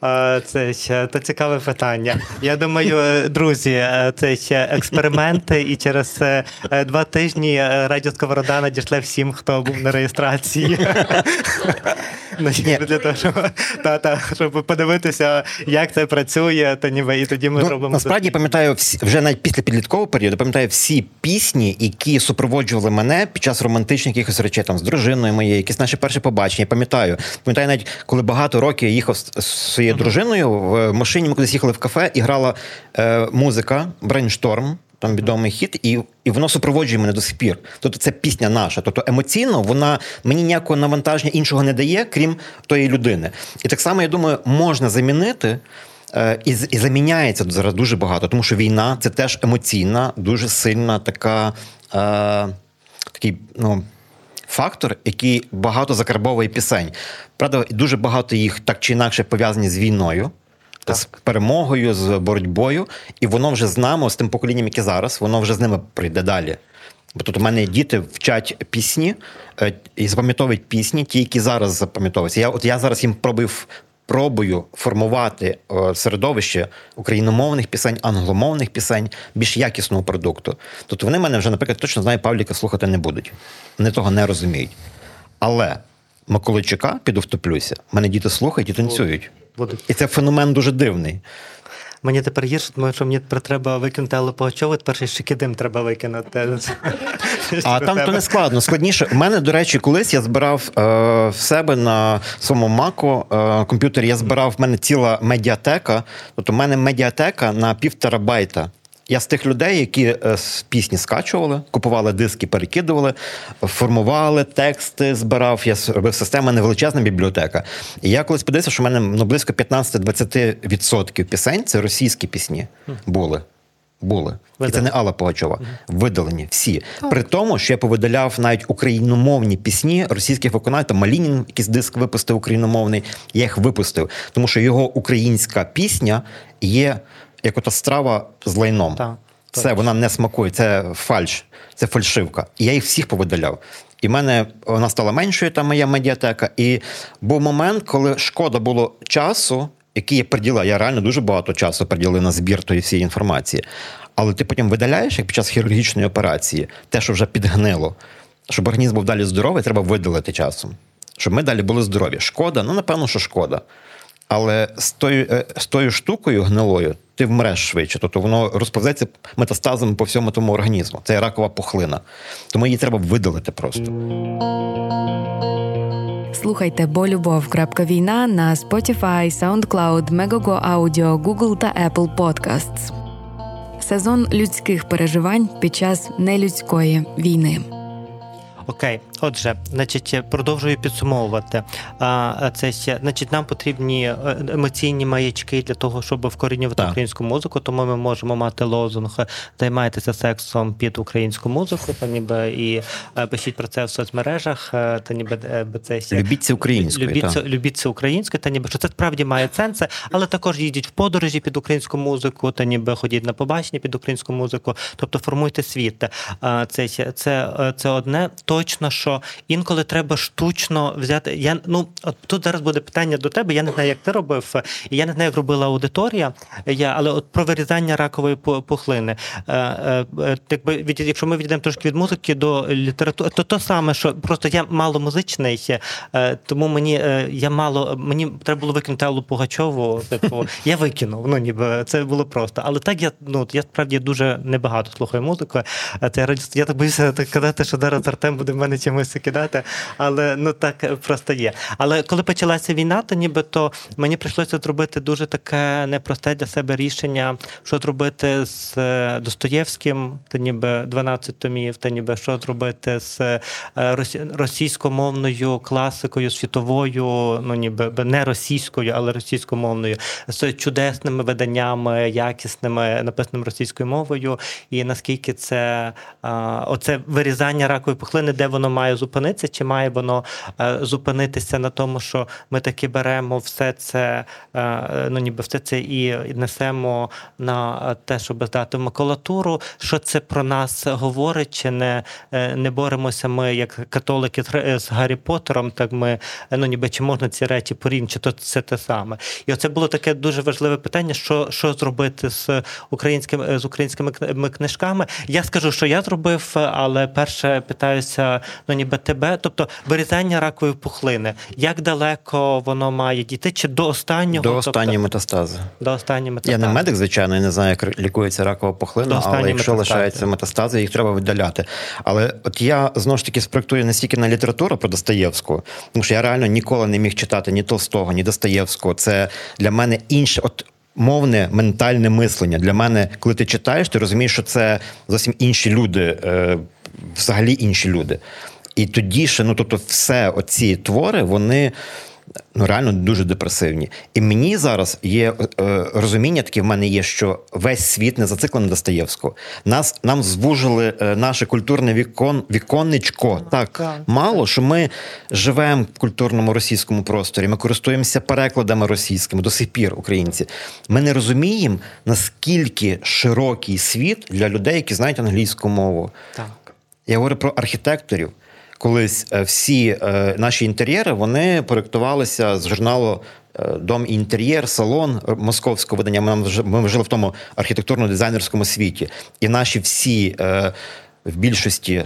Ага. Це ще то цікаве питання. Я думаю, е, друзі, е, це ще експерименти, і через е, два тижні радіо Сковорода надішле всім, хто був на реєстрації. Ну, Для того, щоб, та, та, щоб подивитися, як це працює, та ніби і тоді ми Ну, робимо насправді я пам'ятаю всі вже навіть після підліткового періоду, пам'ятаю всі пісні, які супроводжували мене під час романтичних якихось речей, там з дружиною моєю, якісь наші перші побачення. Я пам'ятаю, пам'ятаю навіть коли багато років я їхав з своєю дружиною в машині. Ми кудись їхали в кафе, і грала е, музика Brainstorm. Там відомий хіт, і і воно супроводжує мене до сих пір. Тобто це пісня наша. Тобто емоційно вона мені ніякого навантаження іншого не дає, крім тої людини. І так само, я думаю, можна замінити. Е, І, і заміняється зараз дуже багато, тому що війна це теж емоційна, дуже сильна така, е, такий ну, фактор, який багато закарбовує пісень. Правда, дуже багато їх так чи інакше пов'язані з війною. З перемогою, з боротьбою, і воно вже з нами, з тим поколінням, яке зараз, воно вже з ними прийде далі. Бо тут у мене діти вчать пісні е, і запам'ятовують пісні, ті, які зараз запам'ятовуються. Я от я зараз їм пробую пробую формувати е, середовище україномовних пісень, англомовних пісень, більш якісного продукту. Тобто вони мене вже, наприклад, точно знаю, Павліка слухати не будуть. Вони того не розуміють. Але Миколайчука піду втоплюся. Мене діти слухають і танцюють. І це феномен дуже дивний. Мені тепер гірше, тому що мені тепер треба викинути Аллу Пугачову, тепер ще Щекидим треба викинути. А там то не складно. Складніше. У мене, до речі, колись я збирав е, в себе на своєму маку е, комп'ютері. Я збирав в мене ціла медіатека. Тобто, в мене медіатека на пів терабайта. Я з тих людей, які е, пісні скачували, купували диски, перекидували, формували тексти, збирав. Я робив систему, мене величезна бібліотека. І я колись подивився, що в мене ну, близько 15-20% пісень це російські пісні були. Були. І це не Алла Пугачова. Видалені всі. При тому, що я повидаляв навіть україномовні пісні російських виконавців. Там Малінін якийсь диск випустив україномовний. Я їх випустив, тому що його українська пісня є як ота страва з лайном. Так, Це вона не смакує, це фальш, це фальшивка. І я їх всіх повидаляв. І в мене вона стала меншою, та моя медіатека. І був момент, коли шкода було часу, який я приділа. Я реально дуже багато часу приділив на збір тої всієї інформації. Але ти потім видаляєш, як під час хірургічної операції, те, що вже підгнило. Щоб організм був далі здоровий, треба видалити часом. Щоб ми далі були здорові. Шкода, ну напевно, що шкода. Але з тою, е, з тою штукою гнилою ти вмреш швидше, тобто воно розповзеться метастазами по всьому тому організму. Це ракова пухлина. Тому її треба видалити просто. Слухайте бо любов. Війна на Spotify, SoundCloud, Megogo Audio, Google та Apple Podcasts. Сезон людських переживань під час нелюдської війни. Окей, Отже, значить, продовжую підсумовувати. А це значить, нам потрібні е, емоційні маячки для того, щоб вкорінювати Так. українську музику. Тому ми можемо мати лозунг займайтеся сексом під українську музику, та ніби і е, пишіть про це в соцмережах, е, та ніби е, це Любіться українською. Любіть, так. це, любіть українське, та ніби що це справді має сенс, але також їдіть в подорожі під українську музику, та ніби ходіть на побачення під українську музику. Тобто формуйте світ. Це, це, е, це одне. Точно, що інколи треба штучно взяти. Я ну от тут зараз буде питання до тебе. Я не знаю, як ти робив, і я не знаю, як робила аудиторія. Я, але от про вирізання ракової пу- пухлини. Е, е, е, Якби від, якщо ми відійдемо трошки від музики до літератури, то то саме, що просто я мало музичний, тому мені я мало мені треба було викинути Аллу Пугачову. Типу, я викинув. Ну ніби це було просто. Але так я ну я справді дуже небагато слухаю музику. Це я раді- я так боюся так казати, що зараз Артем буде в мене чимось кидати. Але ну так е, просто є. Але коли почалася війна, то ніби то мені прийшлося зробити дуже таке непросте для себе рішення, що зробити з е, Достоєвським, та ніби 12 томів, та ніби що зробити з е, російськомовною класикою світовою, ну ніби не російською, але російськомовною, з чудесними виданнями, якісними, написаними російською мовою. І наскільки це оце вирізання ракової пухлини, де воно має зупинитися, чи має воно е, зупинитися на тому, що ми таки беремо все це, е, ну ніби все це і несемо на те, щоб здати макулатуру. Що це про нас говорить, чи не, е, не боремося ми як католики з Гаррі Поттером, так ми е, ну ніби чи можна ці речі порівняти, чи то це те саме. І оце було таке дуже важливе питання: що, що зробити з українськими з українськими книжками. Я скажу, що я зробив, але перше питаюся, ну ніби тебе, тобто вирізання ракової пухлини. Як далеко воно має дійти? Чи до останнього? До Тобто, останньої метастази. до останньої Я не медик, звичайно, і не знаю, як лікується ракова пухлина, останньої але якщо метастази. лишаються метастази, їх треба видаляти. Але от я знову ж таки спроектую не стільки на літературу про Достоєвську, тому що я реально ніколи не міг читати ні Толстого, ні Достоєвського. Це для мене інше. От Мовне ментальне мислення для мене, коли ти читаєш, ти розумієш, що це зовсім інші люди, е, взагалі інші люди. І тоді ще, ну тобто, все оці твори, вони ну реально дуже депресивні. І мені зараз є е, розуміння, таке в мене є, що весь світ не зациклений на Достоєвського. Нас нам звужили е, наше культурне вікон, віконечко так так. мало, що ми живемо в культурному російському просторі. Ми користуємося перекладами російськими до сих пір, українці. Ми не розуміємо, наскільки широкий світ для людей, які знають англійську мову. Так. Я говорю про архітекторів. Колись е, всі е, наші інтер'єри вони проєктувалися з журналу е, Дом інтер'єр, салон московського видання. Ми, жили в тому архітектурно-дизайнерському світі. І наші всі в більшості.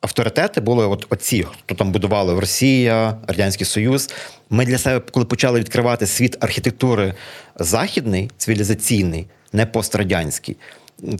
Авторитети були от оці, хто там будували Росія, Радянський Союз. Ми для себе, коли почали відкривати світ архітектури західний, цивілізаційний, не пострадянський.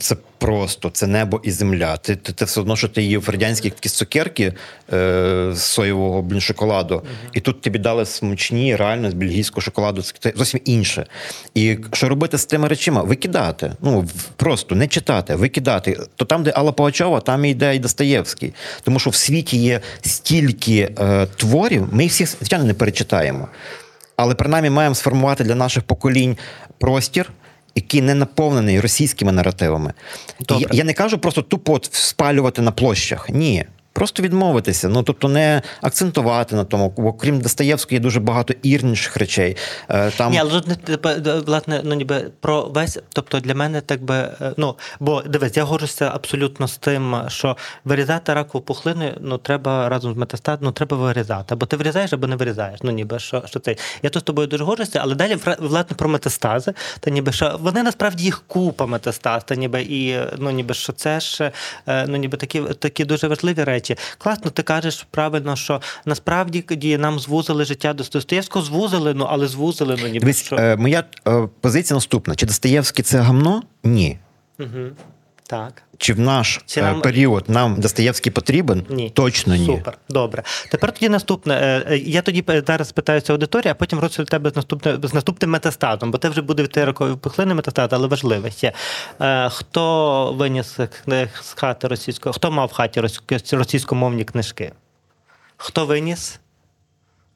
Це просто це небо і земля. Ти, ти, ти все одно, що ти їв радянські якісь цукерки е, з соєвого блін, шоколаду, і тут тобі дали смачні, реально з бельгійського шоколаду. Це зовсім інше. І що робити з тими речима? Викидати. Ну просто не читати, викидати. То там, де Алла Пугачова, там і йде і Достоєвський. Тому що в світі є стільки е, творів, ми їх всіх звичайно не перечитаємо. Але принаймні маємо сформувати для наших поколінь простір, який не наповнений російськими наративами. Добре. я, я не кажу просто тупо спалювати на площах. Ні. Просто відмовитися, ну тобто не акцентувати на тому, бо крім Достоєвського є дуже багато інших речей. Е, Там Ні, але тут не власне, ну ніби про весь, тобто для мене так би, е, ну бо дивись, я годжуся абсолютно з тим, що вирізати ракову пухлину, ну треба разом з метастазом, ну треба вирізати. Або ти вирізаєш, або не вирізаєш. Ну ніби що, що це. Я тут з тобою дуже годжуся, але далі власне про метастази, та ніби що вони насправді їх купа метастаз, та ніби і ну ніби що це ж е, ну ніби такі, такі дуже важливі речі. Класно, ти кажеш правильно, що насправді нам звузили життя до Достоєвського, звузили, ну але звузили, ну ніби дивись, що. е, моя е, позиція наступна: чи Достоєвський це гамно? Ні. Угу. Так. Чи в наш Чи е, нам- період нам Достоєвський потрібен? Ні. Точно ні. Супер. Добре. Тепер тоді наступне. Е, е, Я тоді зараз питаюся аудиторії, а потім розсуду тебе з наступне з наступним метастазом, бо ти вже буде теориковий пухлини метастаз, але важливе ще. Хто виніс з хати російського? Хто мав в хаті російськомовні книжки? Хто виніс?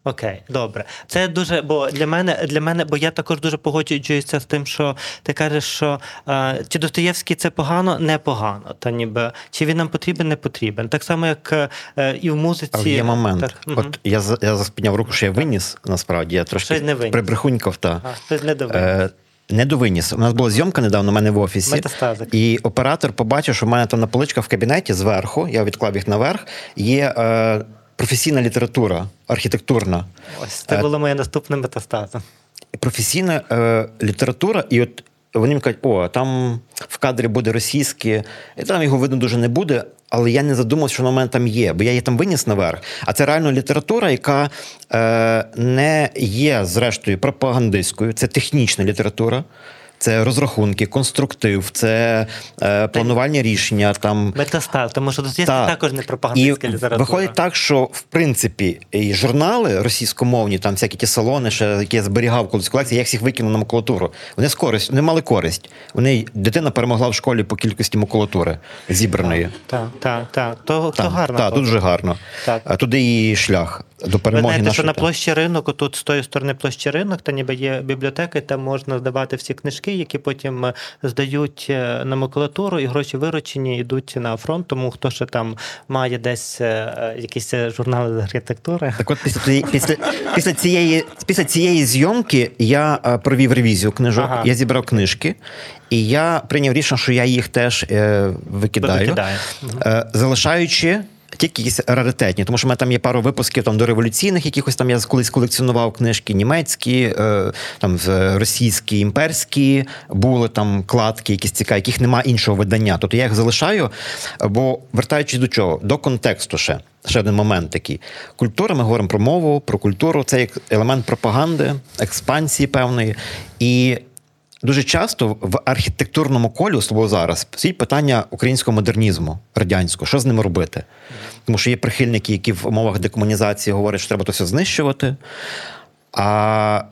Окей, добре. Це дуже, бо для мене, для мене, бо я також дуже погоджуюся з тим, що ти кажеш, що е, чи Достоєвський це погано, не погано. Та ніби чи він нам потрібен, не потрібен. Так само, як е, і в музиці. Але є момент. Так. От я за- я заспідняв руку, що я виніс, насправді. Я трошки не виніс. прибрехунькав, та. А, це не. Е, не довиніс. У нас була зйомка недавно у мене в офісі. Метастазик. І оператор побачив, що в мене там на поличках в кабінеті зверху, я відклав їх наверх, є е, професійна література, архітектурна. Ось це е, було моє наступне метастазом. професійна е, література, і от вони мені кажуть, о, там в кадрі буде російське, і там його видно дуже не буде. Але я не задумався, що в мене там є, бо я її там виніс наверх. А це реально література, яка е, не є, зрештою, пропагандистською, це технічна література. Це розрахунки, конструктив, це е, планувальні рішення. Там Метастаз, тому що Достоєвський так. також не пропагандистська і література. Виходить так, що в принципі і журнали російськомовні, там всякі ті салони, ще які я зберігав колись колекції, я їх всіх викинув на макулатуру. Вони з користь, вони мали користь. Вони дитина перемогла в школі по кількості макулатури зібраної. Так, так, так. То, то гарно. Так, дуже гарно. Так. Туди і шлях до Ви знаєте, нашої. що на площі ринок, тут з тої сторони площі ринок, та ніби є бібліотека, і там можна здавати всі книжки, які потім е, здають е, на макулатуру, і гроші виручені йдуть на фронт. Тому хто ще там має десь е, якісь журнали з архітектури. Так от після, після, після, цієї, після цієї зйомки я провів ревізію книжок, Ага. я зібрав книжки, і я прийняв рішення, що я їх теж е, викидаю, Викидає. е, залишаючи. Тільки якісь раритетні, тому що в мене там є пару випусків там до революційних, якихось там я колись колекціонував книжки німецькі, е, там російські, імперські, були там кладки, якісь цікаві, яких немає іншого видання. Тобто я їх залишаю, бо вертаючись до чого, до контексту ще. Ще один момент такий. Культура, ми говоримо про мову, про культуру, це як елемент пропаганди, експансії певної. І дуже часто в архітектурному колі, особливо зараз, стоїть питання українського модернізму, радянського, що з ним робити. Тому що є прихильники, які в умовах декомунізації говорять, що треба то все знищувати. А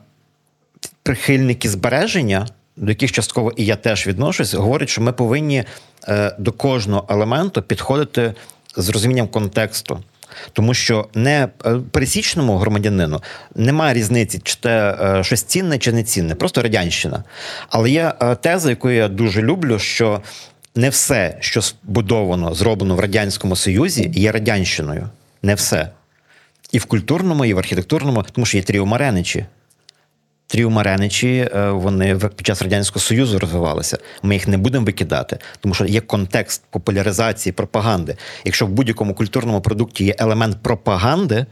прихильники збереження, до яких частково і я теж відношусь, говорять, що ми повинні е, до кожного елементу підходити з розумінням контексту. Тому що не е, пересічному громадянину немає різниці, чи те е, щось цінне чи не цінне, просто радянщина. Але є е, теза, яку я дуже люблю, що не все, що збудовано, зроблено в Радянському Союзі, є радянщиною. Не все. І в культурному, і в архітектурному, тому що є Тріо Мареничі. Тріо Мареничі, е, вони під час Радянського Союзу розвивалися. Ми їх не будемо викидати, тому що є контекст популяризації, пропаганди. Якщо в будь-якому культурному продукті є елемент пропаганди,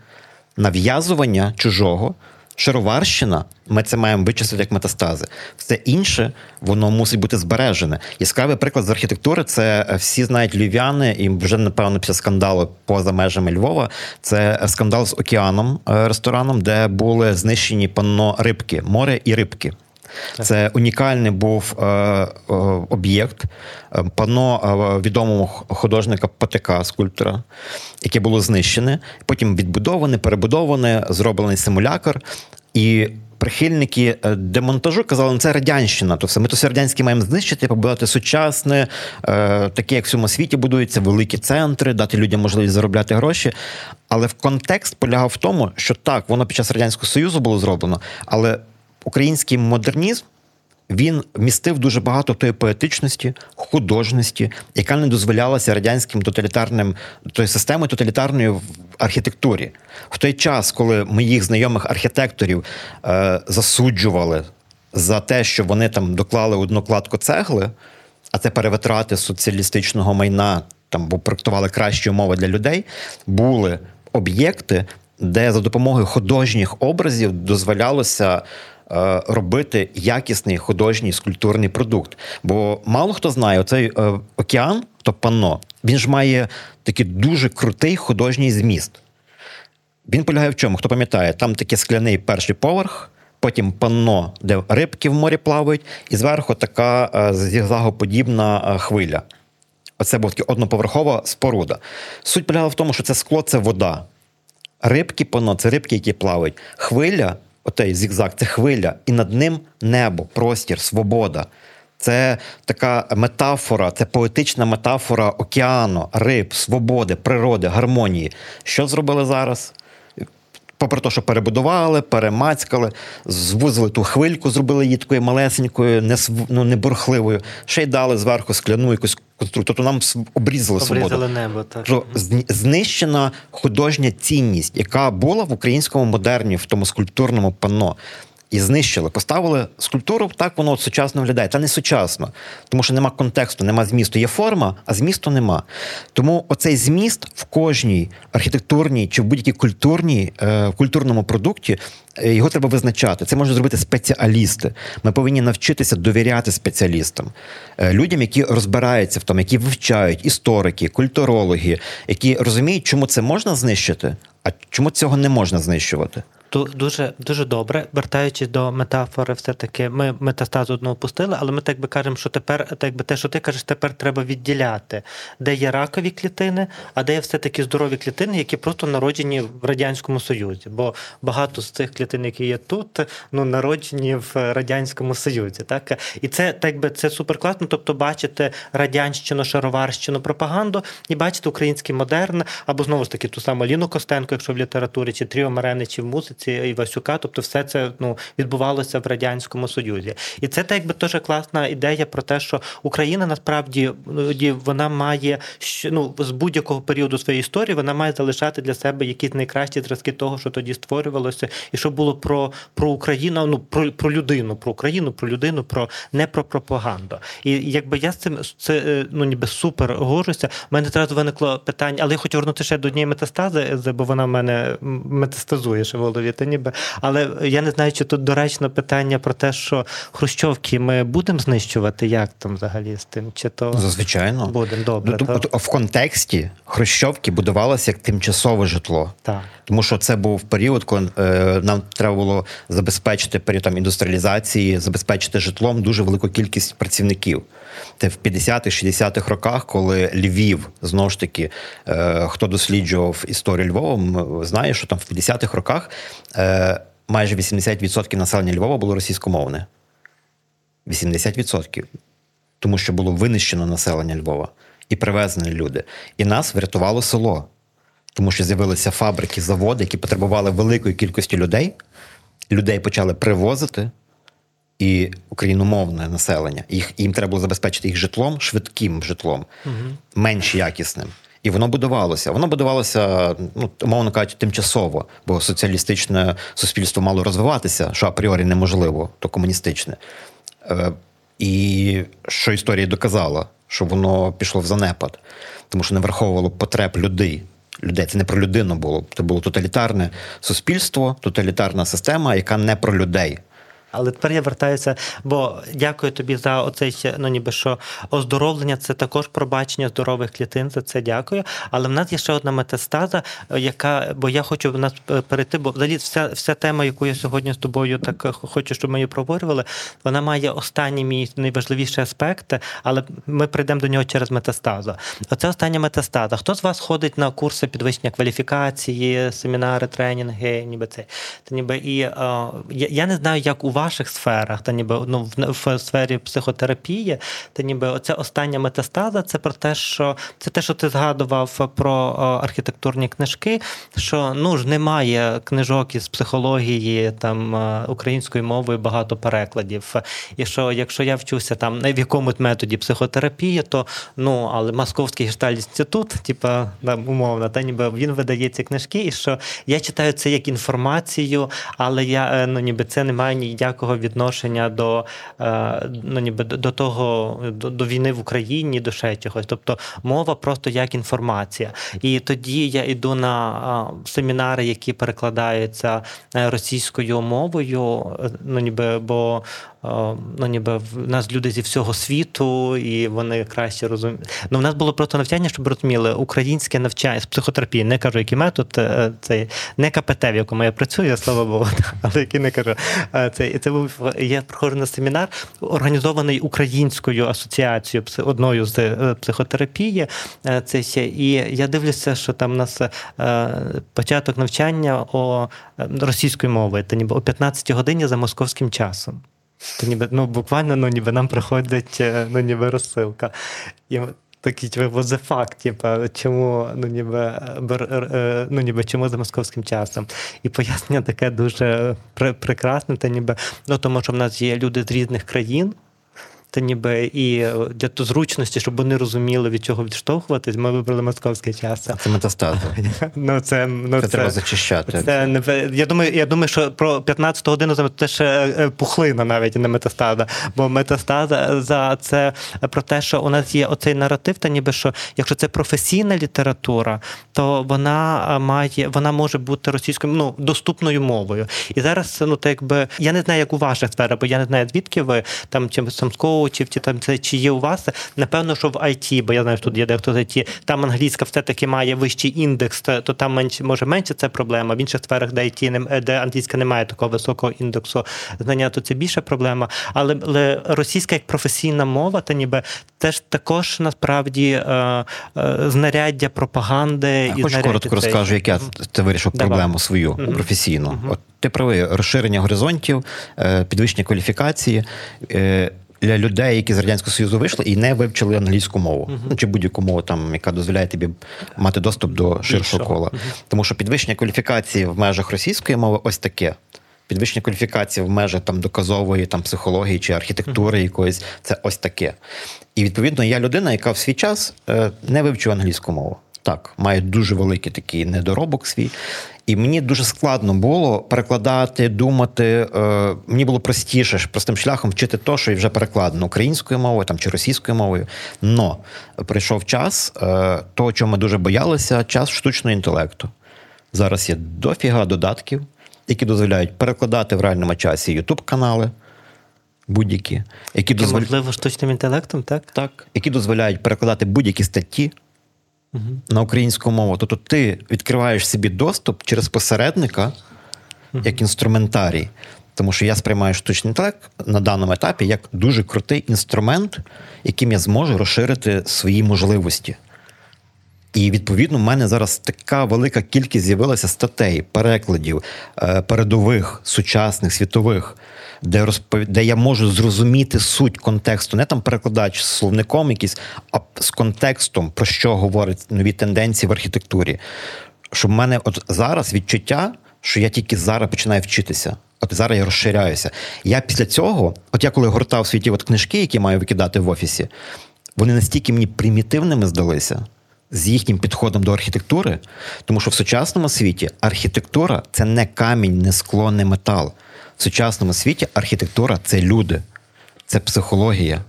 нав'язування чужого, шароварщина, ми це маємо вичислити як метастази. Все інше, воно мусить бути збережене. Яскравий приклад з архітектури це е, всі знають львів'яни, і вже напевно після скандалу поза межами Львова. Це скандал з океаном е, рестораном, де були знищені панно рибки, море і рибки. Це унікальний був е, е, об'єкт, е, панно е, відомого художника Патика, скульптора, яке було знищене, потім відбудоване, перебудоване, зроблений симулякр. І прихильники демонтажу казали, ну це радянщина. То все ми то все радянське маємо знищити, побудувати сучасне, е, таке, як в всьому світі будуються великі центри, дати людям можливість заробляти гроші. Але в контекст полягав в тому, що так, воно під час радянського союзу було зроблено, але український модернізм. Він містив дуже багато тої поетичності, художності, яка не дозволялася радянським тоталітарним тої системи тоталітарної архітектурі. В той час, коли моїх знайомих архітекторів е, засуджували за те, що вони там доклали одну кладку цегли, а це перевитрати соціалістичного майна, там бо проектували кращі умови для людей, були об'єкти, де за допомогою художніх образів дозволялося робити якісний художній скульптурний продукт. Бо мало хто знає, оцей е, океан, то панно, він ж має такий дуже крутий художній зміст. Він полягає в чому? Хто пам'ятає, там такий скляний перший поверх, потім панно, де рибки в морі плавають, і зверху така е, зігзагоподібна е, хвиля. Оце була така одноповерхова споруда. Суть полягала в тому, що це скло це вода. Рибки пано, це рибки, які плавають. Хвиля, отей зігзаг, це хвиля, і над ним небо, простір, свобода. Це така метафора, це поетична метафора океану, риб, свободи, природи, гармонії. Що зробили зараз? Попри те, що перебудували, перемацькали, звузили ту хвильку, зробили її такою малесенькою, не, ну, не бурхливою, ще й дали зверху скляну якусь конструкцію. Тобто нам обрізали свободу. Обрізали небо, так. Що знищена художня цінність, яка була в українському модерні, в тому скульптурному панно і знищили. Поставили скульптуру, так воно от сучасно виглядає. Та не сучасно, тому що нема контексту, нема змісту. Є форма, а змісту нема. Тому оцей зміст в кожній архітектурній чи в будь-якій культурній е, культурному продукті. Е, його треба визначати. Це можуть зробити спеціалісти. Ми повинні навчитися довіряти спеціалістам, е, людям, які розбираються в тому, які вивчають історики, культурологи, які розуміють, чому це можна знищити, а чому цього не можна знищувати. Дуже дуже добре. Вертаючись до метафори, все-таки ми метастазу одну опустили, але ми так би кажемо, що тепер, так би те, що ти кажеш, тепер треба відділяти, де є ракові клітини, а де є все-таки здорові клітини, які просто народжені в Радянському Союзі. Бо багато з цих клітин, які є тут, ну народжені в Радянському Союзі. Так І це так би це суперкласно. Тобто, бачите радянщину, шароварщину, пропаганду і бачите український модерн, або знову ж таки ту саму Ліну Костенко, якщо в літературі, чи Тріо Марени, чи в музиці. Конституції Івасюка, тобто все це ну відбувалося в радянському союзі, і це так би теж класна ідея про те, що Україна насправді вона має ну, з будь-якого періоду своєї історії, вона має залишати для себе якісь найкращі зразки того, що тоді створювалося, і що було про про Україну, ну про про людину, про Україну, про людину, про не про пропаганду. І якби я з цим це е, ну ніби супер горжуся. У мене одразу виникло питання, але я хочу вернути ще до однієї метастази, бо вона в мене метастазує ще в голові та ніби. Але я не знаю, чи тут доречно питання про те, що Хрущовки ми будемо знищувати, як там взагалі з тим? Чи то Звичайно. будемо добре. Ну, то... В контексті Хрущовки будувалося як тимчасове житло. Так. Тому що це був період, коли е, нам треба було забезпечити період там, індустріалізації, забезпечити житлом дуже велику кількість працівників. Це в 50-х-60-х роках, коли Львів знову ж таки, е, хто досліджував історію Львова, знає, що там в 50-х роках е, майже 80% населення Львова було російськомовне. 80%. Тому що було винищено населення Львова і привезені люди. І нас врятувало село, тому що з'явилися фабрики, заводи, які потребували великої кількості людей. Людей почали привозити і україномовне населення. Їх їм треба було забезпечити їх житлом, швидким житлом, угу. менш якісним. І воно будувалося. Воно будувалося, ну мовно кажучи, тимчасово, бо соціалістичне суспільство мало розвиватися, що апріорі неможливо, то комуністичне. Е, І що історія доказала, що воно пішло в занепад, тому що не враховувало потреб людей. Людей це не про людину було. Це було тоталітарне суспільство, тоталітарна система, яка не про людей. Але тепер я вертаюся, бо дякую тобі за оцей ну ніби що оздоровлення. Це також пробачення здорових клітин. За це дякую. Але в нас є ще одна метастаза, яка бо я хочу в нас перейти, бо взагалі вся вся тема, яку я сьогодні з тобою так хочу, щоб ми її проговорювали, вона має останній мій найважливіший аспект, але ми прийдемо до нього через метастазу. Оце остання метастаза. Хто з вас ходить на курси підвищення кваліфікації, семінари, тренінги, ніби це ніби і я, я не знаю, як у ваших сферах, та ніби ну в, сфері психотерапії, та ніби оця остання метастаза, це про те, що це те, що ти згадував про архітектурні книжки. Що ну ж немає книжок із психології там українською мовою багато перекладів. І що якщо я вчуся там в якомусь методі психотерапії, то ну але Московський гештальт інститут, типа умовно, та ніби він видає ці книжки, і що я читаю це як інформацію, але я е, ну ніби це не має ніяк ніякого відношення до е, ну, ніби до того до, до війни в Україні, до ще чогось. Тобто мова просто як інформація. І тоді я йду на семінари, які перекладаються е, російською мовою. Ну ніби бо ну ніби в нас люди зі всього світу, і вони краще розуміють. Ну, в нас було просто навчання, щоб розуміли, українське навчання з психотерапії, не кажу, який метод, е, це не КПТ, в якому я працюю, слава Богу, але який не кажу. Це це був я проходжу на семінар, організований українською асоціацією одною з психотерапії. Це ще і я дивлюся, що там у нас початок навчання о російської мови, це ніби о 15 годині за московським часом. То ніби ну буквально ну ніби нам приходить е, ну ніби розсилка. І Такі типу, what the fuck, типу, чому ну ніби е, ну ніби чому за московським часом? І пояснення таке дуже прекрасне, та ніби ну тому, що в нас є люди з різних країн. Та ніби і для зручності, щоб вони розуміли, від чого відштовхуватись, ми вибрали московський час. Це метастаз. Ну, це, ну, це, це треба зачищати. Це, не, Я думаю, я думаю, що про 15 годину це ще е, пухлина навіть не метастаза. Бо метастаза за це про те, що у нас є оцей наратив, та ніби що якщо це професійна література, то вона має, вона може бути російською ну, доступною мовою. І зараз, ну так якби я не знаю, як у ваших сферах, бо я не знаю, звідки ви там чим самського коучів, чи там це чи є у вас. Напевно, що в IT, бо я знаю, що тут є дехто з IT, там англійська все-таки має вищий індекс, то там менше може менше це проблема. В інших сферах, де IT, де англійська не має такого високого індексу знання, то це більша проблема. Але, але російська як професійна мова, то ніби теж також насправді е, е, знаряддя пропаганди і Хочу коротко розкажу, як я це вирішив Давай. проблему свою mm-hmm. професійну. Mm-hmm. От ти правий розширення горизонтів, е, підвищення кваліфікації для людей, які з радянського союзу вийшли і не вивчили англійську мову, uh-huh. ну чи будь-яку мову, там яка дозволяє тобі мати доступ до ширшого кола. Uh-huh. Тому що підвищення кваліфікації в межах російської мови ось таке. Підвищення кваліфікації в межах там доказової там психології чи архітектури uh-huh. якоїсь це ось таке. І відповідно я людина, яка в свій час е, не вивчила англійську мову. Так, має дуже великий такий недоробок свій. І мені дуже складно було перекладати, думати. Е, Мені було простіше простим шляхом вчити то, що вже перекладено українською мовою там чи російською мовою. Но прийшов час, е, того, чого ми дуже боялися, час штучного інтелекту. Зараз є дофіга додатків, які дозволяють перекладати в реальному часі ютуб канали будь-які, які дозволяють можливо штучним інтелектом, так? Так, які дозволяють перекладати будь-які статті угу. на українську мову. Тобто ти відкриваєш собі доступ через посередника угу. як інструментарій. Тому що я сприймаю штучний інтелект на даному етапі як дуже крутий інструмент, яким я зможу розширити свої можливості. І відповідно в мене зараз така велика кількість з'явилася статей, перекладів, е, передових, сучасних, світових, де розпов... де я можу зрозуміти суть контексту, не там перекладач з словником якийсь, а з контекстом, про що говорять нові тенденції в архітектурі. Щоб в мене от зараз відчуття, що я тільки зараз починаю вчитися. От зараз я розширяюся. Я після цього, от я коли гортав світі от книжки, які маю викидати в офісі, вони настільки мені примітивними здалися з їхнім підходом до архітектури, тому що в сучасному світі архітектура це не камінь, не скло, не метал. В сучасному світі архітектура це люди, це психологія.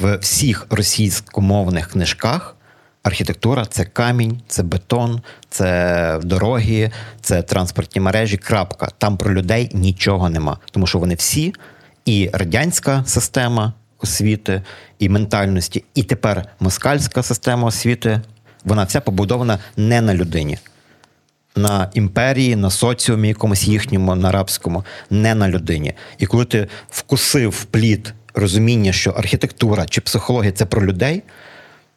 В всіх російськомовних книжках архітектура це камінь, це бетон, це дороги, це транспортні мережі. Крапка. Там про людей нічого нема, тому що вони всі і радянська система освіти і ментальності, і тепер москальська система освіти, вона вся побудована не на людині, на імперії, на соціумі, якомусь їхньому, на арабському, не на людині. І коли ти вкусив плід розуміння, що архітектура чи психологія це про людей.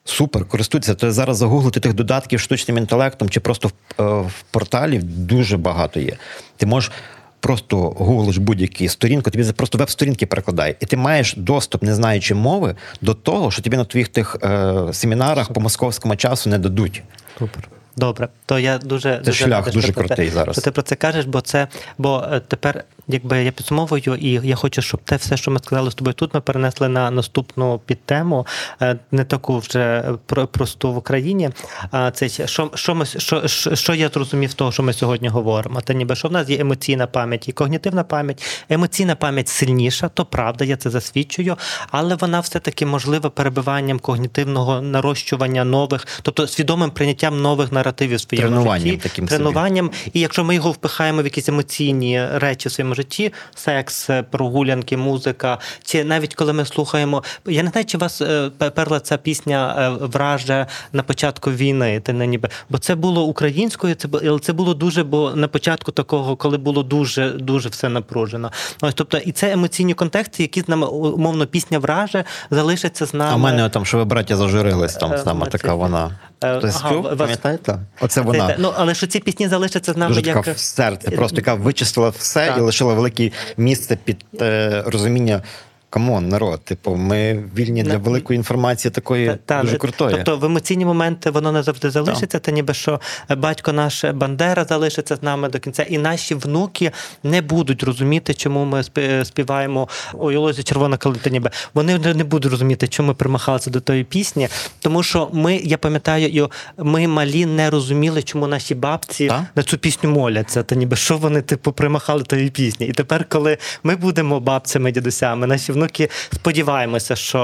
Супер, користуйтеся. То зараз загуглити тих додатків штучним інтелектом чи просто в, е, в порталі дуже багато є. Ти можеш просто гуглиш будь-яку сторінку, тобі просто веб-сторінки перекладає, і ти маєш доступ, не знаючи мови, до того, що тобі на твоїх тих е, семінарах по московському часу не дадуть. Супер. Добре, то я дуже це дуже шлях дуже крутий зараз. Що ти про це кажеш, бо це бо е, тепер, якби я підсумовую, і я хочу, щоб те все, що ми сказали з тобою тут, ми перенесли на наступну підтему, е, не таку вже просту в Україні. А це що що ми що, що я зрозумів з того, що ми сьогодні говоримо? Та ніби що в нас є емоційна пам'ять і когнітивна пам'ять. Емоційна пам'ять сильніша, то правда, я це засвідчую, але вона все-таки можлива перебиванням когнітивного нарощування нових, тобто свідомим прийняттям нових наративів своєму тренуванням житті, таким тренуванням. Собі. І якщо ми його впихаємо в якісь емоційні речі в своєму житті: секс, прогулянки, музика. Чи навіть коли ми слухаємо, я не знаю, чи вас е, перла ця пісня е, вража на початку війни. Ти не ніби, бо це було українською, це але це було дуже, бо на початку такого, коли було дуже дуже все напружено. Ось тобто, і це емоційні контексти, які з нами умовно пісня враже, залишаться з нами. А в мене там, що ви браття зажурились, там е, саме така вона. Хтось ага, вас... пам'ятаєте? Оце вона. Ну, але що ці пісні залишаться з нами Дуже як... в серце, просто яка вичистила все так. і лишила велике місце під е, розуміння come on, народ, типу, ми вільні для великої інформації такої та, дуже крутої. Тобто в емоційні моменти воно не завжди залишиться. Та ніби що батько наш Бандера залишиться з нами до кінця, і наші внуки не будуть розуміти, чому ми співаємо ой, лозі червона калита ніби. Вони не будуть розуміти, чому ми примахалися до тої пісні. Тому що ми, я пам'ятаю, ми малі не розуміли, чому наші бабці та? на цю пісню моляться. Та ніби що вони типу примахали тої пісні. І тепер, коли ми будемо бабцями, дідусями, наші внуки сподіваємося, що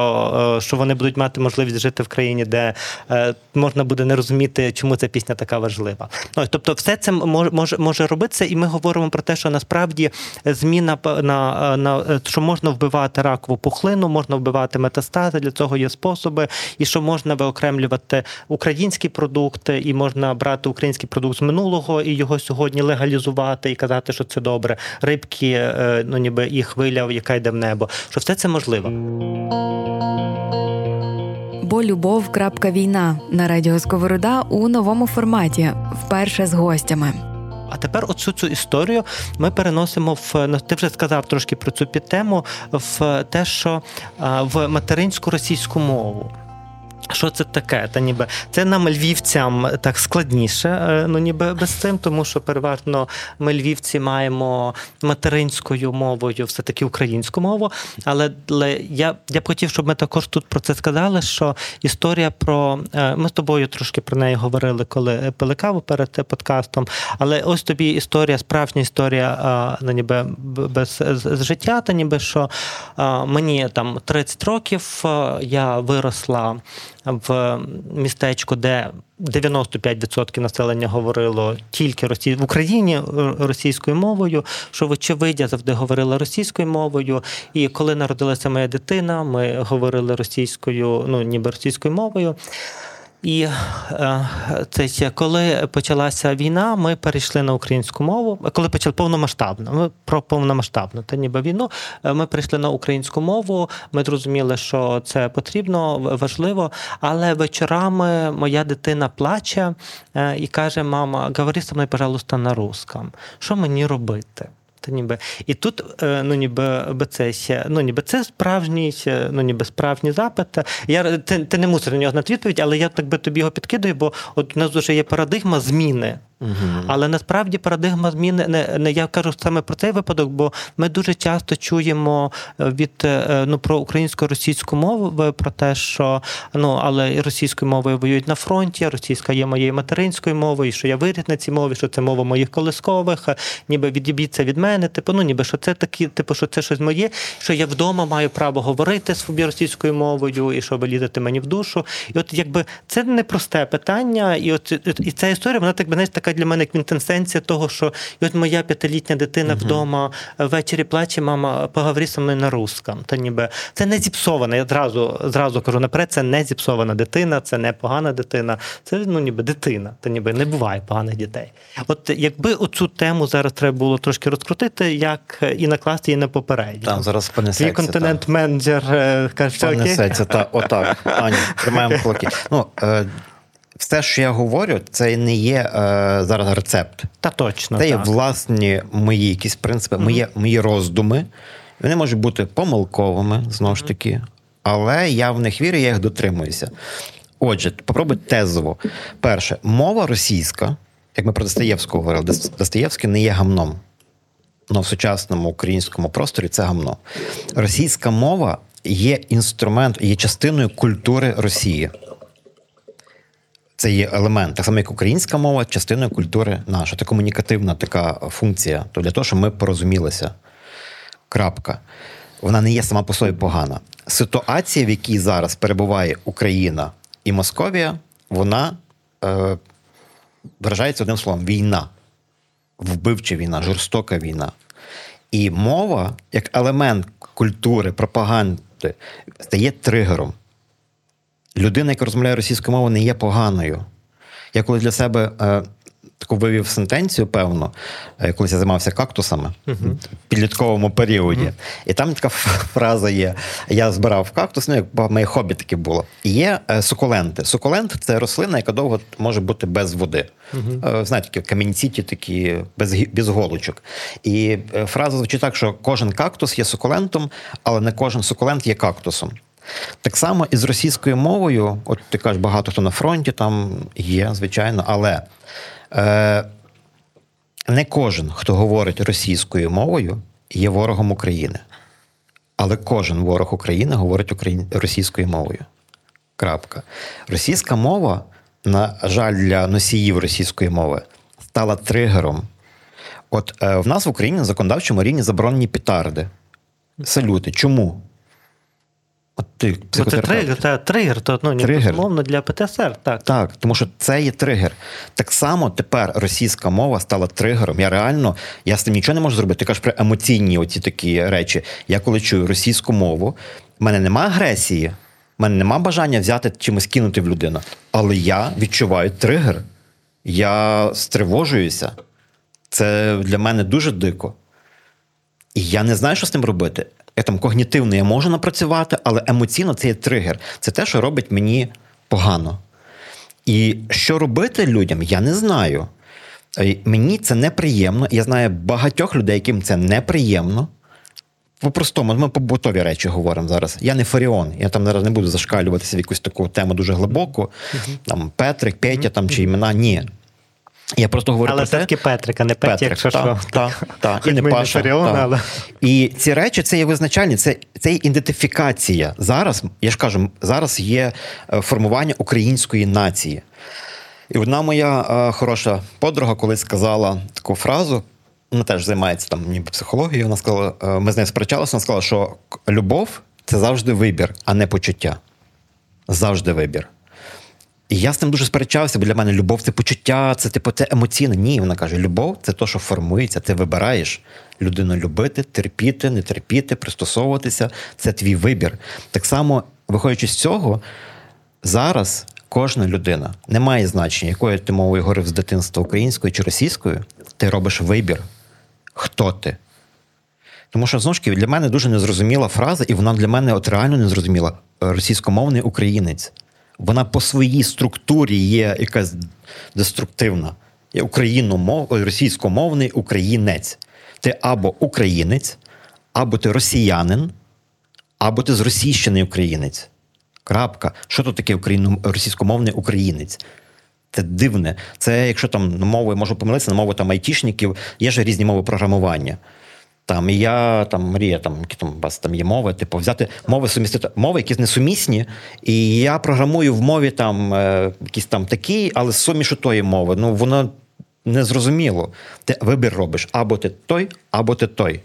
е, що вони будуть мати можливість жити в країні, де е, можна буде не розуміти, чому ця пісня така важлива. Ну, Тобто, все це може може робитися, і ми говоримо про те, що насправді зміна на, на що можна вбивати ракову пухлину, можна вбивати метастази, для цього є способи, і що можна виокремлювати українські продукти, і можна брати український продукт з минулого і його сьогодні легалізувати і казати, що це добре. Рибки, е, ну ніби і хвиля, яка йде в небо. Що все це можливо. Бо любов. Війна на радіо Сковорода у новому форматі. Вперше з гостями. А тепер оцю цю історію ми переносимо в ну, ти вже сказав трошки про цю підтему в те, що в материнську російську мову. Що це таке? Та ніби це нам львівцям так складніше, е, ну ніби без цим, тому що переважно ми львівці маємо материнською мовою, все таки українську мову. Але, я я б хотів, щоб ми також тут про це сказали. Що історія про е, ми з тобою трошки про неї говорили, коли пили каву перед подкастом. Але ось тобі історія, справжня історія, ну ніби без з життя, та ніби що мені там 30 років я виросла в містечку, де 95% населення говорило тільки росі... в Україні е, російською мовою, що вочевидь завжди говорила російською мовою. І коли народилася моя дитина, ми говорили російською, ну ніби російською мовою. І це коли почалася війна, ми перейшли на українську мову. Коли почали повномасштабно, ми про повномасштабну та ніби війну. Е, ми прийшли на українську мову. Ми зрозуміли, що це потрібно, важливо. Але вечорами моя дитина плаче е, і каже: Мама, говори со мною, пожалуйста, на русском. Що мені робити? Та ніби і тут, е, ну ніби це ну ніби це справжній, ну ніби справжній запит. Я ти, ти не мусиш на нього знати відповідь, але я так би тобі його підкидаю, бо от у нас вже є парадигма зміни. Але насправді парадигма зміни не, не я кажу саме про цей випадок, бо ми дуже часто чуємо е, від е, ну про українсько-російську мову про те, що ну але російською мовою воюють на фронті, російська є моєю материнською мовою, що я виріс на цій мові, що це мова моїх колискових, ніби відібіться від мене. Типу, ну ніби що це такі, типу, що це щось моє, що я вдома маю право говорити собі російською мовою, і що ви лізете мені в душу. І от якби це непросте питання, і от і ця історія, вона так би знаєш, така для мене квінтенсенція того, що і от моя п'ятилітня дитина uh-huh. вдома ввечері плаче, мама, поговори со мною на русском. Та ніби це не зіпсована. Я зразу зразу кажу наперед, це не зіпсована дитина, це не погана дитина. Це ну ніби дитина. Та ніби не буває поганих дітей. От якби оцю тему зараз треба було трошки розкрутити, як і накласти її на попередню. Там зараз понесеться. Твій континент-менеджер е, каже, Понесеться, та отак. Ані, тримаємо кулаки. Ну, е, все, що я говорю, це не є е, зараз рецепт. Та точно. Це так. є власні мої якісь принципи, mm-hmm. мої мої роздуми. Вони можуть бути помилковими, знову ж таки, але я в них вірю, я їх дотримуюся. Отже, попробуй тезово. Перше, мова російська, як ми про Достоєвську говорили, Достоєвський не є гамном. Ну, в сучасному українському просторі це гамно. Російська мова є інструмент, є частиною культури Росії це є елемент, так само як українська мова, частиною культури наша. Це комунікативна така функція. То для того, щоб ми порозумілися. Крапка. Вона не є сама по собі погана. Ситуація, в якій зараз перебуває Україна і Московія, вона е, виражається одним словом: війна, вбивча війна, жорстока війна. І мова, як елемент культури, пропаганди, стає тригером. Людина, яка розмовляє російською мовою, не є поганою. Я коли для себе е, таку вивів сентенцію, певно, е, колись я займався кактусами uh-huh. в підлітковому періоді. Uh-huh. І там така фраза є: я збирав кактус, ну, як моє хобі таке було. І є е, сукуленти. Сукулент це рослина, яка довго може бути без води. Uh-huh. Знаєте, такі камінці такі без, без голочок. І фраза звучить так, що кожен кактус є сукулентом, але не кожен сукулент є кактусом. Так само і з російською мовою, от ти кажеш, багато хто на фронті там є, звичайно, але е, не кожен, хто говорить російською мовою, є ворогом України. Але кожен ворог України говорить україн... російською мовою. Крапка. Російська мова, на жаль, для носіїв російської мови стала тригером. От е, в нас в Україні на законодавчому рівні заборонені петарди, салюти. Чому? От ти ну, Це тригер, та, тригер, то ну, тригер. мовно для ПТСР. Так, Так, тому що це є тригер. Так само тепер російська мова стала тригером. Я реально я з тим нічого не можу зробити. Ти кажеш про емоційні оці такі речі. Я коли чую російську мову, в мене немає агресії, в мене немає бажання взяти чимось кинути в людину. Але я відчуваю тригер. Я стривожуюся. Це для мене дуже дико. І я не знаю, що з тим робити я там когнітивно я можу напрацювати, але емоційно це є тригер. Це те, що робить мені погано. І що робити людям, я не знаю. Мені це неприємно. Я знаю багатьох людей, яким це неприємно. По-простому, ми побутові речі говоримо зараз. Я не Фаріон, я там зараз не буду зашкалюватися в якусь таку тему дуже глибоку. Там Петрик, Петя там чи імена. Ні. Я просто говорю але про те... все-таки Петрика, не Петя, якщо та, що. Та, та, і не Паша. Не Фаріон, але... І ці речі це є визначальні, це це є ідентифікація. Зараз, я ж кажу, зараз є е, формування української нації. І одна моя е, хороша подруга колись сказала таку фразу. Вона теж займається там ніби психологією. Вона сказала, е, ми з нею сперечалися, вона сказала, що любов це завжди вибір, а не почуття. Завжди вибір. І я з ним дуже сперечався, бо для мене любов це почуття, це типу це емоційне. Ні, вона каже: любов це те, що формується, ти вибираєш людину любити, терпіти, не терпіти, пристосовуватися. Це твій вибір. Так само, виходячи з цього, зараз кожна людина не має значення, якою ти мовою говорив з дитинства українською чи російською, ти робиш вибір. Хто ти? Тому що знову ж таки, для мене дуже незрозуміла фраза, і вона для мене от реально незрозуміла російськомовний українець вона по своїй структурі є якась деструктивна. Є україномов, російськомовний українець. Ти або українець, або ти росіянин, або ти зросійщений українець. Крапка. Що тут таке російськомовний українець? Це дивне. Це якщо там мови можу помилитися, на мову там айтішників, є ж різні мови програмування. Там і я там мрія, там які там у вас там є мови, типу взяти мови сумістити мови, які несумісні, і я програмую в мові там е, якісь там такі, але з сумішу тої мови. Ну воно незрозуміло. Ти вибір робиш або ти той, або ти той.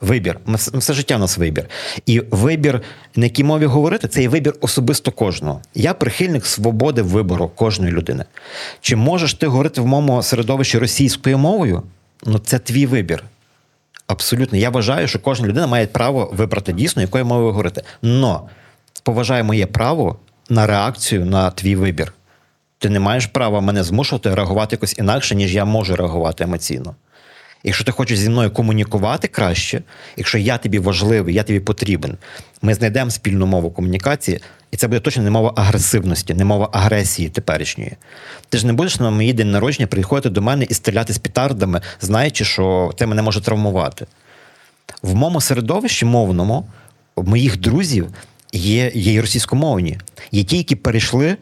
Вибір. Все життя у нас вибір. І вибір, на якій мові говорити, це є вибір особисто кожного. Я прихильник свободи вибору кожної людини. Чи можеш ти говорити в моєму середовищі російською мовою? Ну це твій вибір. Абсолютно, я вважаю, що кожна людина має право вибрати дійсно, якою мовою говорити. Но поважаю моє право на реакцію на твій вибір. Ти не маєш права мене змушувати реагувати якось інакше, ніж я можу реагувати емоційно. Якщо ти хочеш зі мною комунікувати краще, якщо я тобі важливий, я тобі потрібен, ми знайдемо спільну мову комунікації, і це буде точно не мова агресивності, не мова агресії теперішньої. Ти ж не будеш на моїй день народження приходити до мене і стріляти з пітардами, знаючи, що це мене може травмувати. В моєму середовищі мовному, моїх друзів є є російськомовні, є ті, які перейшли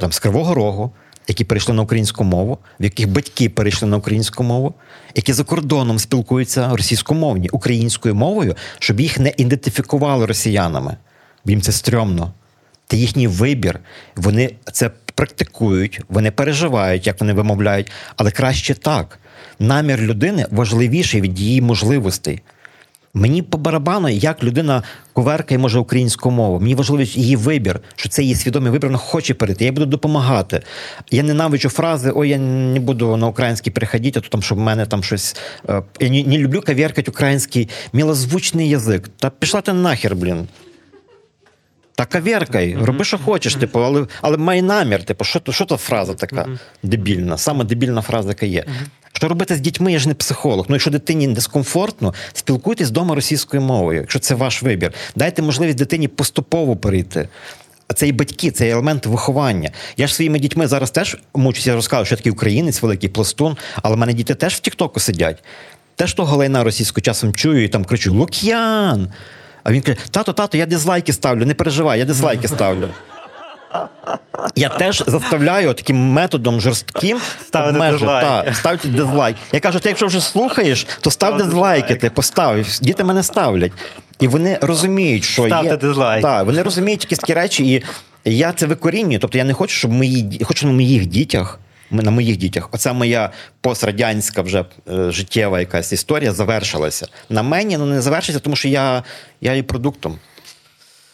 там, з Кривого Рогу які перейшли на українську мову, в яких батьки перейшли на українську мову, які за кордоном спілкуються російськомовні українською мовою, щоб їх не ідентифікували росіянами, бо їм це стрьомно. Це їхній вибір. Вони це практикують, вони переживають, як вони вимовляють, але краще так. Намір людини важливіший від її можливостей. Мені по барабану, як людина коверкає може українську мову. Мені важливий її вибір, що це її свідомий вибір, вона хоче перейти. Я буду допомагати. Я ненавиджу фрази Ой, я не буду на український переходити, а то там, щоб в мене там щось. Е, я не, не люблю коверкати український мілозвучний язик. Та пішла ти нахер, блін. Та коверкай, роби, що хочеш, типу, але але май намір. Типу, що що то фраза така дебільна, саме дебільна фраза, яка є. Що робити з дітьми, я ж не психолог. Ну, якщо дитині дискомфортно, спілкуйтесь вдома російською мовою, якщо це ваш вибір. Дайте можливість дитині поступово перейти. Це і батьки, це і елемент виховання. Я ж своїми дітьми зараз теж мучуся, я розказую, що я такий українець, великий пластун, але в мене діти теж в Тіктоку сидять. Теж того лайна російську часом чую і там кричу: Лук'ян! А він каже: тато, тато, я дизлайки ставлю, не переживай, я дизлайки ставлю. Я теж заставляю таким методом жорстким ставити дизлайк. ставити дизлайк. Я кажу, ти якщо вже слухаєш, то став дизлайки, ти постав. Діти мене ставлять. І вони розуміють, що Ставте є. дизлайк. Так, вони розуміють якісь такі речі, і я це викорінюю. Тобто я не хочу, щоб мої хочу на моїх дітях. На моїх дітях, оця моя пострадянська вже е, життєва якась історія завершилася. На мені ну не завершиться, тому що я я є продуктом.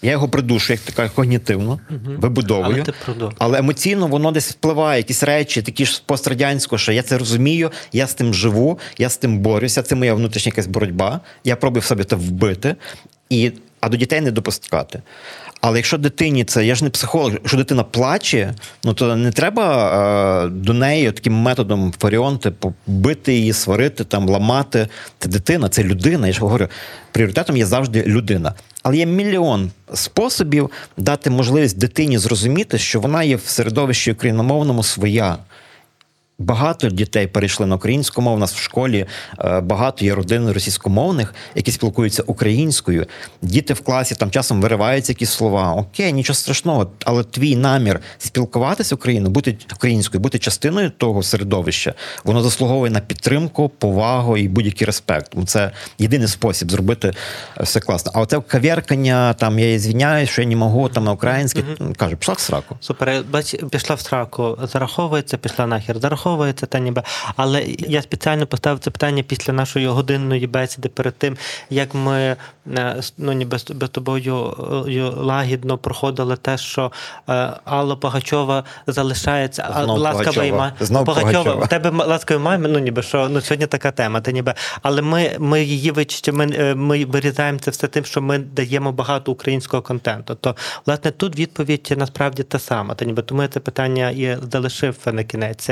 Я його придушу, як така когнітивно, угу. вибудовую. Але, але емоційно воно десь впливає, якісь речі, такі ж пострадянського, що я це розумію, я з тим живу, я з тим борюся. Це моя внутрішня якась боротьба. Я пробую в собі це вбити, і, а до дітей не допускати. Але якщо дитині це, я ж не психолог, якщо дитина плаче, ну то не треба е, до неї таким методом фаріон, типу, бити її, сварити, там, ламати. Це дитина, це людина. Я ж говорю, пріоритетом є завжди людина. Але є мільйон способів дати можливість дитині зрозуміти, що вона є в середовищі україномовному своя. Багато дітей перейшли на українську мову. У нас в школі е, багато є родин російськомовних, які спілкуються українською. Діти в класі там часом вириваються якісь слова. Окей, нічого страшного, але твій намір спілкуватися Україною, бути українською, бути частиною того середовища, воно заслуговує на підтримку, повагу і будь-який респект. Це єдиний спосіб зробити все класно. А оце кав'яркання, там я звіняю, що я не можу там на українській, mm каже, пішла в сраку. Супер, бач, пішла в сраку, зараховується, пішла нахер. Зараховується враховується та ніби. Але я спеціально поставив це питання після нашої годинної бесіди перед тим, як ми е, ну ніби з тобою е, лагідно проходили те, що е, Алла Пугачова залишається а ласкавий май Пугачова. В тебе ласкавий май, ну ніби що ну сьогодні така тема. Та ніби, але ми ми її вичити, ми, ми вирізаємо це все тим, що ми даємо багато українського контенту. То власне тут відповідь насправді та сама. Та ніби тому я це питання і залишив на кінець.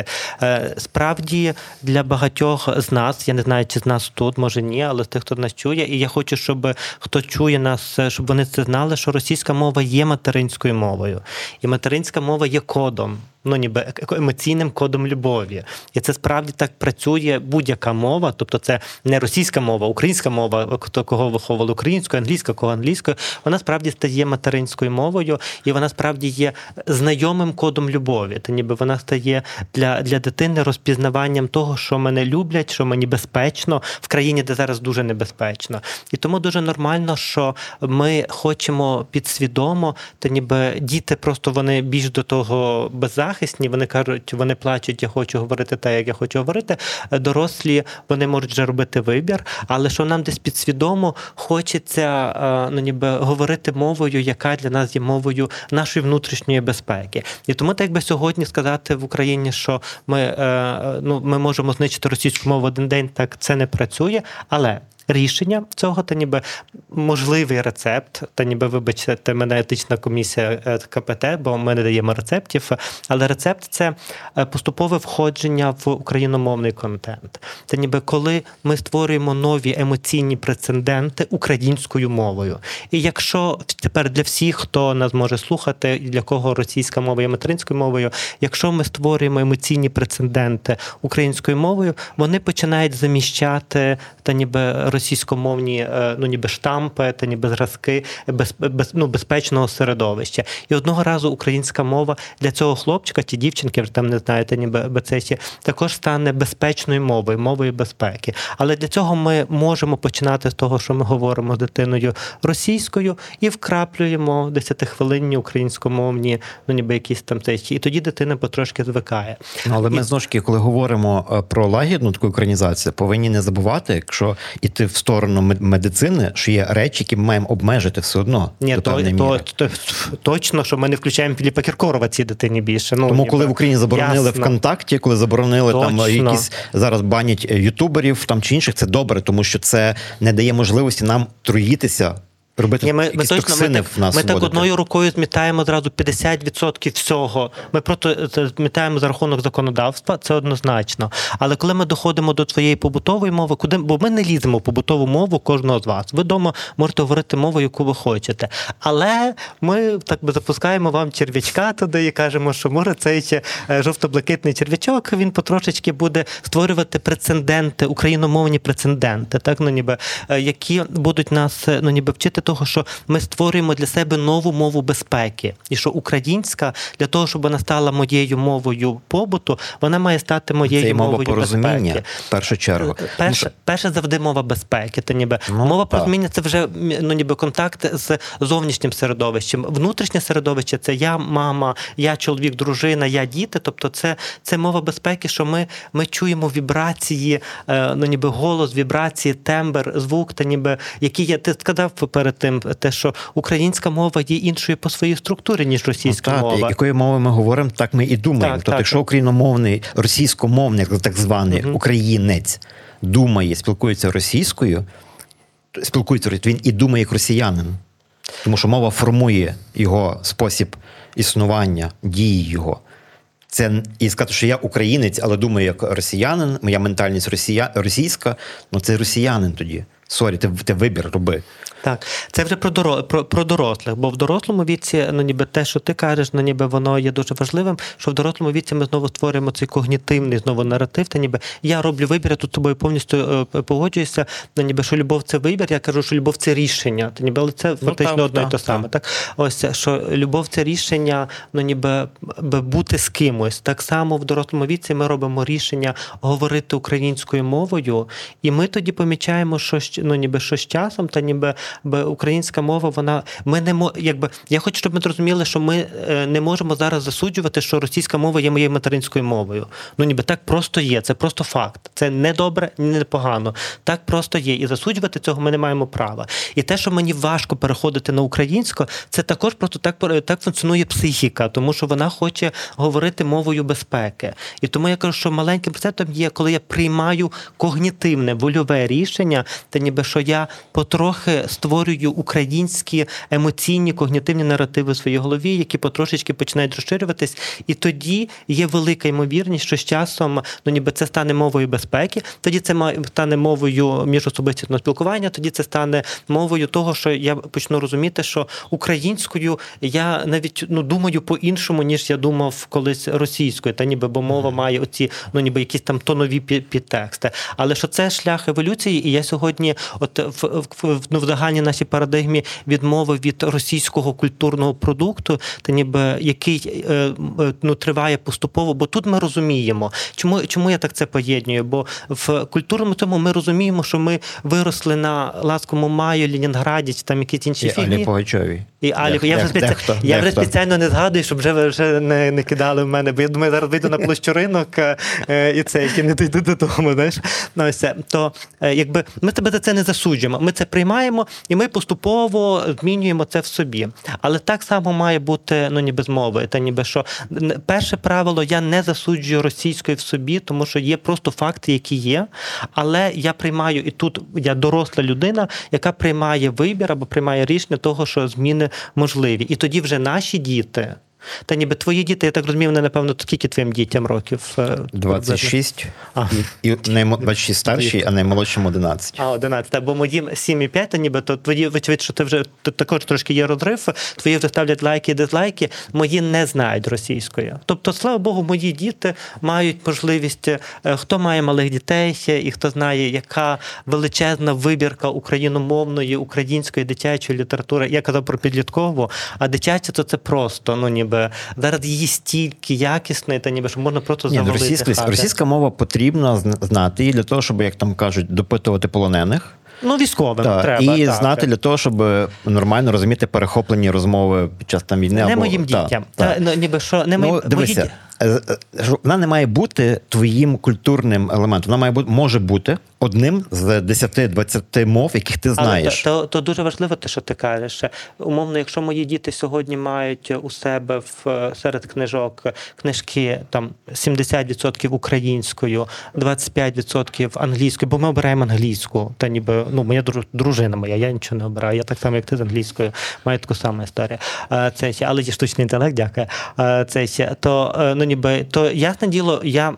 Справді для багатьох з нас, я не знаю, чи з нас тут, може ні, але з тих, хто нас чує, і я хочу, щоб хто чує нас, щоб вони це знали, що російська мова є материнською мовою, і материнська мова є кодом ну ніби емоційним кодом любові. І це справді так працює будь-яка мова, тобто це не російська мова, українська мова, хто кого виховували українською, англійська, кого англійською, вона справді стає материнською мовою, і вона справді є знайомим кодом любові. Та ніби вона стає для, для дитини розпізнаванням того, що мене люблять, що мені безпечно в країні, де зараз дуже небезпечно. І тому дуже нормально, що ми хочемо підсвідомо, та ніби діти просто вони більш до того беззахисні, беззахисні. Вони кажуть, вони плачуть, я хочу говорити те, як я хочу говорити. Дорослі вони можуть вже робити вибір, але що нам десь підсвідомо хочеться е, ну, ніби говорити мовою, яка для нас є мовою нашої внутрішньої безпеки. І тому, так би сьогодні сказати в Україні, що ми, е, ну, ми можемо знищити російську мову один день, так це не працює, але рішення цього, та ніби можливий рецепт, та ніби вибачте, мене етична комісія е, КПТ, бо ми не даємо рецептів. Але рецепт це е, поступове входження в україномовний контент. Це ніби коли ми створюємо нові емоційні прецеденти українською мовою. І якщо тепер для всіх, хто нас може слухати, для кого російська мова є материнською мовою, якщо ми створюємо емоційні прецеденти українською мовою, вони починають заміщати та ніби російськомовні е, ну ніби штампи та ніби зразки без, без, ну, безпечного середовища. І одного разу українська мова для цього хлопчика чи дівчинки, вже там не знаєте, ніби бецесі, також стане безпечною мовою, мовою безпеки. Але для цього ми можемо починати з того, що ми говоримо з дитиною російською, і вкраплюємо десятихвилинні українськомовні, ну ніби якісь там течі. І тоді дитина потрошки звикає. Ну, але і... ми знову ж таки, коли говоримо е, про лагідну таку українізацію, повинні не забувати, якщо іти в сторону мед- медицини, що є речі, які ми маємо обмежити все одно. Ні, до то, то, то, точно, що ми не включаємо Філіпа Кіркорова цій дитині більше. Ну, Тому, коли в Україні заборонили ясно. ВКонтакті, коли заборонили там якісь зараз банять е, ютуберів там чи інших, це добре, тому що це не дає можливості нам труїтися, робити Ні, ми, ми, точно, токсини ми, так, в нас. ми так одною рукою змітаємо зразу 50% всього. Ми просто змітаємо за рахунок законодавства, це однозначно. Але коли ми доходимо до твоєї побутової мови, куди бо ми не ліземо в побутову мову кожного з вас. Ви вдома можете говорити мову, яку ви хочете. Але ми так би запускаємо вам черв'ячка туди і кажемо, що може цей ще, е, жовто-блакитний черв'ячок він потрошечки буде створювати прецеденти, україномовні прецеденти, так ну ніби е, які будуть нас е, ну ніби вчити того, що ми створюємо для себе нову мову безпеки, і що українська для того, щоб вона стала моєю мовою побуту, вона має стати моєю Це є мова мовою порозуміння безпеки. в першу чергу. Перше, що- перше завжди мова безпеки. Та ніби Ну, мова так. порозуміння це вже ну ніби контакт з зовнішнім середовищем. Внутрішнє середовище це я, мама, я, чоловік, дружина, я діти. Тобто, це, це мова безпеки, що ми, ми чуємо вібрації, е, ну ніби голос, вібрації, тембр, звук, та ніби які я ти сказав перед тим, те, що українська мова є іншою по своїй структурі, ніж російська Ну, так, мова. якою мовою ми говоримо, так ми і думаємо. Так, тобто, так. якщо україномовний, російськомовний, так званий українець думає, спілкується російською, спілкується, він і думає як росіянин. Тому що мова формує його спосіб існування, дії його. Це і сказати, що я українець, але думаю як росіянин, моя ментальність росія, російська, ну це росіянин тоді. Sorry, ти, ти вибір роби. Так, це вже про доро... про, про дорослих, бо в дорослому віці, ну ніби те, що ти кажеш, ну ніби воно є дуже важливим. Що в дорослому віці ми знову створюємо цей когнітивний знову наратив. Та ніби я роблю вибір, я тут з тобою повністю е, погоджуюся. Ну ніби що любов це вибір. Я кажу, що любов це рішення. Та ніби але це фактично так, одно і те саме. Так, ось що любов це рішення, ну ніби би бути з кимось. Так само в дорослому віці ми робимо рішення говорити українською мовою, і ми тоді помічаємо, що ну ніби що з часом, та ніби би українська мова, вона ми не мо, якби я хочу, щоб ми зрозуміли, що ми е, не можемо зараз засуджувати, що російська мова є моєю материнською мовою. Ну ніби так просто є. Це просто факт. Це не добре, не погано. Так просто є. І засуджувати цього ми не маємо права. І те, що мені важко переходити на українську, це також просто так так функціонує психіка, тому що вона хоче говорити мовою безпеки. І тому я кажу, що маленьким процентом є, коли я приймаю когнітивне вольове рішення, та ніби що я потрохи створюю українські емоційні когнітивні наративи в своїй голові, які потрошечки починають розширюватись, і тоді є велика ймовірність, що з часом ну ніби це стане мовою безпеки, тоді це стане мовою міжособистісного спілкування, тоді це стане мовою того, що я почну розуміти, що українською я навіть ну думаю по-іншому, ніж я думав колись російською, та ніби бо мова має оці ну ніби якісь там тонові пі- підтексти. Але що це шлях еволюції, і я сьогодні, от в, в, в, ну, в загальній нашій парадигмі відмови від російського культурного продукту, та ніби який е, е, ну триває поступово, бо тут ми розуміємо, чому чому я так це поєдную? Бо в культурному тому ми розуміємо, що ми виросли на ласкому маю, Ленінграді чи там якісь інші фігні. Алі Пугачовій. І Алі, я вже, спеці... я вже спеціально не згадую, щоб вже, вже не, не кидали в мене, бо я думаю, зараз вийду на площу ринок е, і це, які не дійду додому. Знаєш? Ну, ось. То якби ми тебе за це не засуджуємо. Ми це приймаємо і ми поступово змінюємо це в собі. Але так само має бути ну, ніби з мови. Та ніби що перше правило я не засуджую російської в собі, тому що є просто факти, які є. Але я приймаю, і тут я доросла людина, яка приймає вибір або приймає рішення того, що зміни можливі. І тоді вже наші діти. Та ніби твої діти, я так розумію, вони, напевно, скільки твоїм дітям років? е, 26, А. і, і наймо- 26 старший, а наймолодшим 11. А, 11. Та, бо моїм 7 і 5, то ніби то твої, вочевидь, що ти вже тут також трошки є розрив, твої вже ставлять лайки і дизлайки, мої не знають російської. Тобто, слава Богу, мої діти мають можливість, е, хто має малих дітей і хто знає, яка величезна вибірка україномовної, української дитячої літератури. Я казав про підліткову, а дитяча то це просто, ну ніби зараз її стільки якісної, та ніби що можна просто Ні, ну, завалити. російська, хати. російська мова потрібна знати і для того, щоб, як там кажуть, допитувати полонених. Ну, військовим Так, треба. і так. знати для того, щоб нормально розуміти перехоплені розмови під час там війни. Не або, моїм дітям. Та, Та, ну, ніби що, не Ну, моїм дивися, мої... ді- Е, е, вона не має бути твоїм культурним елементом. Вона має бути може бути одним з 10-20 мов, яких ти знаєш. Але то, то, то дуже важливо, те, що ти кажеш. Умовно, якщо мої діти сьогодні мають у себе в серед книжок книжки там 70% українською, 25% англійською, бо ми обираємо англійську. Та ніби ну моя дружина моя, я нічого не обираю. Я так само, як ти з англійською, маю таку саму історію. Це але є штучний інтелект, дякую. Це то ну ніби то ясне діло, я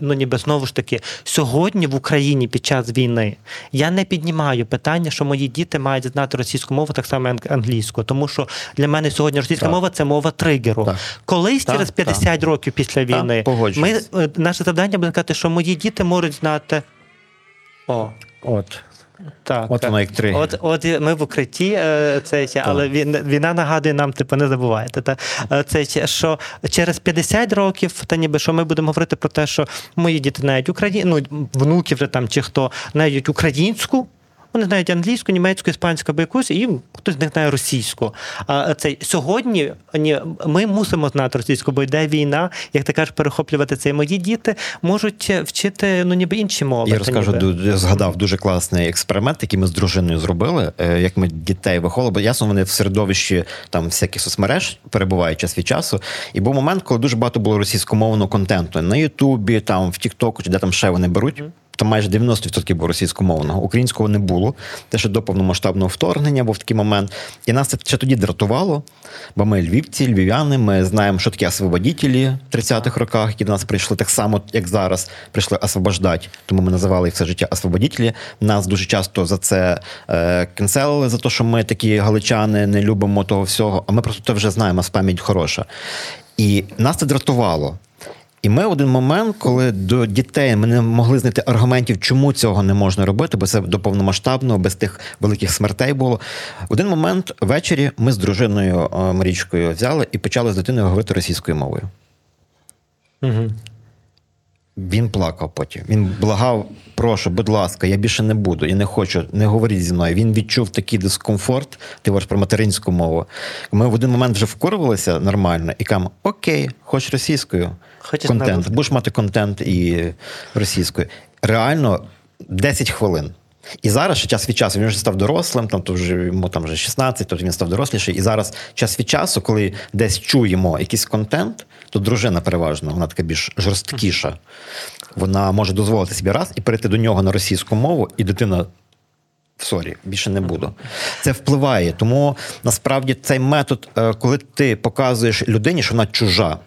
ну ніби знову ж таки сьогодні в Україні під час війни я не піднімаю питання, що мої діти мають знати російську мову так само англійську, тому що для мене сьогодні російська так. мова це мова тригеру. Так. Колись так, через 50 років після війни ми е, наше завдання буде сказати, що мої діти можуть знати. О, от. Так, от воно як три. От от ми в укритті, е, це але війна нагадує нам, типу, не забувайте. Та е, це що через 50 років, та ніби що ми будемо говорити про те, що мої діти навіть Україну, ну, внуки вже там чи хто навіть українську. Вони знають англійську, німецьку, іспанську або якусь, і хтось з них знає російську. А це сьогодні ми мусимо знати російську, бо йде війна, як ти кажеш, перехоплювати це. І мої діти можуть вчити ну ніби інші мови. Я розкажу, ніби. я згадав дуже класний експеримент, який ми з дружиною зробили. Е, як ми дітей виховували, бо ясно, вони в середовищі там всяких соцмереж перебувають час від часу. І був момент, коли дуже багато було російськомовного контенту на Ютубі, там в Тіктоку, чи де там ще вони беруть там майже 90% було російськомовного. Українського не було. Те, що до повномасштабного вторгнення був такий момент. І нас це ще тоді дратувало, бо ми львівці, львів'яни, ми знаємо, що таке освободітелі в 30-х роках, які до нас прийшли так само, як зараз, прийшли освобождати. Тому ми називали їх все життя освободітелі. Нас дуже часто за це е, кенселили, за те, що ми такі галичани не любимо того всього. А ми просто це вже знаємо, з пам'ять хороша. І нас це дратувало. І ми в один момент, коли до дітей ми не могли знайти аргументів, чому цього не можна робити, бо це до повномасштабного, без тих великих смертей було. В один момент ввечері ми з дружиною е, Марічкою взяли і почали з дитиною говорити російською мовою. Угу. Він плакав потім. Він благав, прошу, будь ласка, я більше не буду і не хочу, не говоріть зі мною. Він відчув такий дискомфорт, ти говориш про материнську мову. Ми в один момент вже вкурвалися нормально і кажемо, окей, хоч російською Хочеш контент, навіть. будеш мати контент і російською. Реально 10 хвилин. І зараз ще час від часу він вже став дорослим, там то вже йому там вже 16, тобто він став доросліший. І зараз час від часу, коли десь чуємо якийсь контент, то дружина переважно, вона така більш жорсткіша. Вона може дозволити собі раз і перейти до нього на російську мову, і дитина. в Sorry, більше не буду. Це впливає. Тому насправді цей метод, е, коли ти показуєш людині, що вона чужа,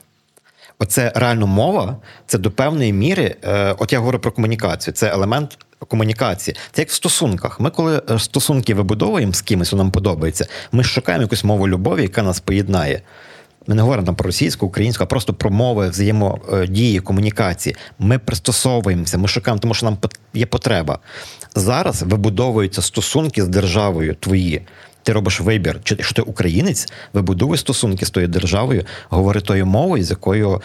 оце реально мова, це до певної міри. Е, от я говорю про комунікацію, це елемент комунікації. Це як в стосунках. Ми, коли е, стосунки вибудовуємо з кимось, нам подобається, ми шукаємо якусь мову любові, яка нас поєднає. Ми не говоримо там про російську, українську, а просто про мови взаємодії, комунікації. Ми пристосовуємося, ми шукаємо, тому що нам є потреба. Зараз вибудовуються стосунки з державою твої. Ти робиш вибір, чи що ти українець, вибудовуй стосунки з тою державою, говори тою мовою, з якою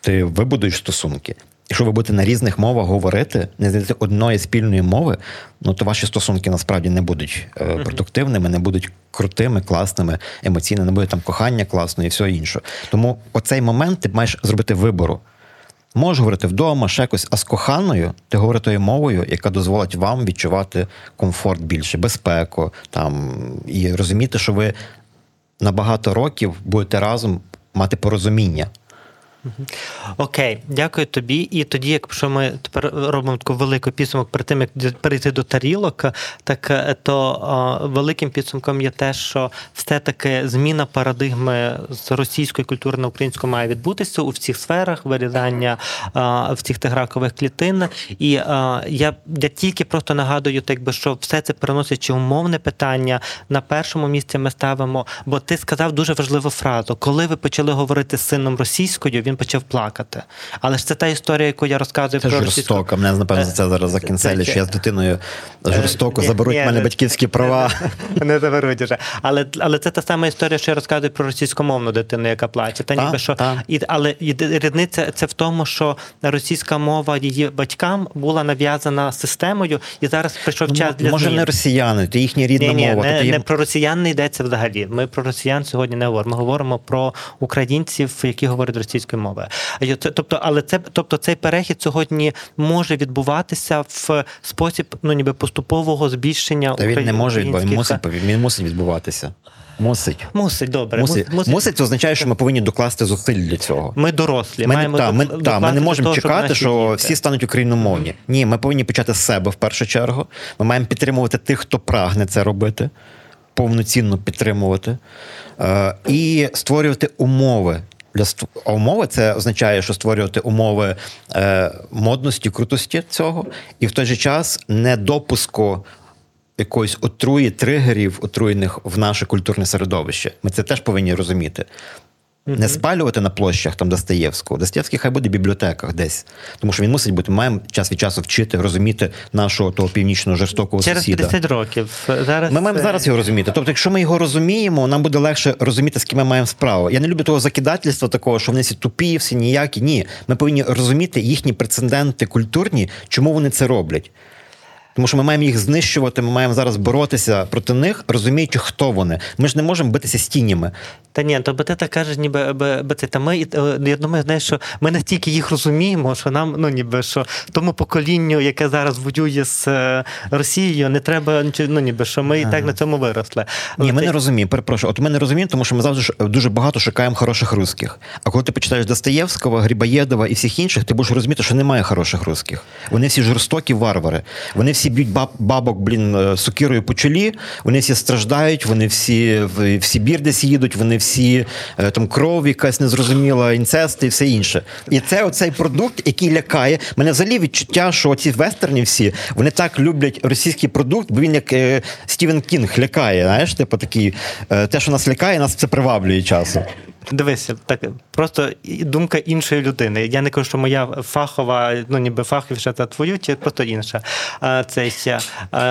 ти вибудуєш стосунки. Якщо ви будете на різних мовах говорити, не знайти одної спільної мови, ну то ваші стосунки насправді не будуть е, продуктивними, не будуть крутими, класними, емоційними, не буде там кохання класного і все інше. Тому оцей момент ти маєш зробити вибору. Можеш говорити вдома, ще якось, а з коханою ти говориш тою мовою, яка дозволить вам відчувати комфорт більше, безпеку там, і розуміти, що ви на багато років будете разом мати порозуміння. Окей, дякую тобі. І тоді, якщо ми тепер робимо таку велику підсумок перед тим, як перейти до тарілок, так е, то о, великим підсумком є те, що все-таки зміна парадигми з російської культури на українську має відбутися у всіх сферах вирізання о, в цих тигракових клітин. І я я тільки просто нагадую, так би що все це переносить чи умовне питання на першому місці ми ставимо. Бо ти сказав дуже важливу фразу, коли ви почали говорити з сином російською він почав плакати. Але ж це та історія, яку я розказую це про жорстоко. Мене напевно за це зараз закінцелі, що я з дитиною жорстоко заберуть ні, мене батьківські права. Не заберуть вже. Але але це та сама історія, що я розказую про російськомовну дитину, яка плаче. Та, ніби що і але різниця це в тому, що російська мова її батькам була нав'язана системою, і зараз прийшов час для може не росіяни, то їхня рідна ні, мова. Не, тобто їм... не про росіян не йдеться взагалі. Ми про росіян сьогодні не говоримо. Ми говоримо про українців, які говорять російською мови. Тобто, але це тобто цей перехід сьогодні може відбуватися в спосіб ну ніби поступового збільшення Та він не може відбуватися, він мусить, він мусить відбуватися. Мусить. Мусить, добре. Мусить. Мусить. Мусить це означає, що ми повинні докласти зусиль для цього. Ми дорослі. Ми, маємо та, ми, та, ми не можемо того, чекати, що діти. всі стануть україномовні. Ні, ми повинні почати з себе в першу чергу. Ми маємо підтримувати тих, хто прагне це робити, повноцінно підтримувати е, і створювати умови. Для а умови це означає, що створювати умови е, модності, крутості цього, і в той же час недопуску якоїсь отруї, тригерів, отруєних в наше культурне середовище. Ми це теж повинні розуміти. Mm-hmm. Не спалювати на площах там Достоєвського. Достоєвський хай буде в бібліотеках десь. Тому що він мусить бути, маємо час від часу вчити, розуміти нашого того північного жорстокого Через сусіда. Через 50 років. Зараз Ми маємо зараз його розуміти. Тобто, якщо ми його розуміємо, нам буде легше розуміти, з ким ми маємо справу. Я не люблю того закидательства, такого, що вони всі тупі, всі ніякі. Ні. Ми повинні розуміти їхні прецеденти культурні, чому вони це роблять. Тому що ми маємо їх знищувати, ми маємо зараз боротися проти них, розуміючи, хто вони. Ми ж не можемо битися з тінями. Та ні, то ти так кажеш, ніби би це та ми е, я думаю, знаєш, що ми настільки їх розуміємо, що нам ну ніби що тому поколінню, яке зараз воює з е, Росією, не треба ну ніби що ми і так на цьому виросли. Ні, ми не розуміємо. Перепрошую, от ми не розуміємо, тому що ми завжди дуже багато шукаємо хороших русських. А коли ти почитаєш Достоєвського, Грибоєдова і всіх інших, ти будеш розуміти, що немає хороших русських. Вони всі жорстокі варвари. Вони всі б'ють баб, бабок, блін, е, сокирою по чолі. Вони всі страждають, вони всі в Сибір десь їдуть, вони всі е, там кров, якась незрозуміла, інцести і все інше. І це оцей продукт, який лякає. Мене взагалі відчуття, що ці вестерні всі вони так люблять російський продукт, бо він як е, Стівен Кінг лякає. Знаєш, типу такий, е, те, що нас лякає, нас це приваблює часом. Дивися, так просто думка іншої людини. Я не кажу, що моя фахова, ну ніби фаховіша та твою, чи просто інша. Це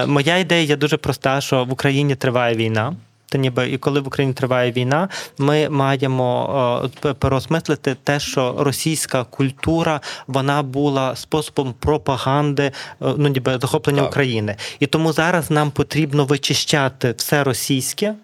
моя ідея дуже проста, що в Україні триває війна. Та ніби і коли в Україні триває війна, ми маємо переосмислити те, що російська культура вона була способом пропаганди, ну ніби захоплення так. України, і тому зараз нам потрібно вичищати все російське.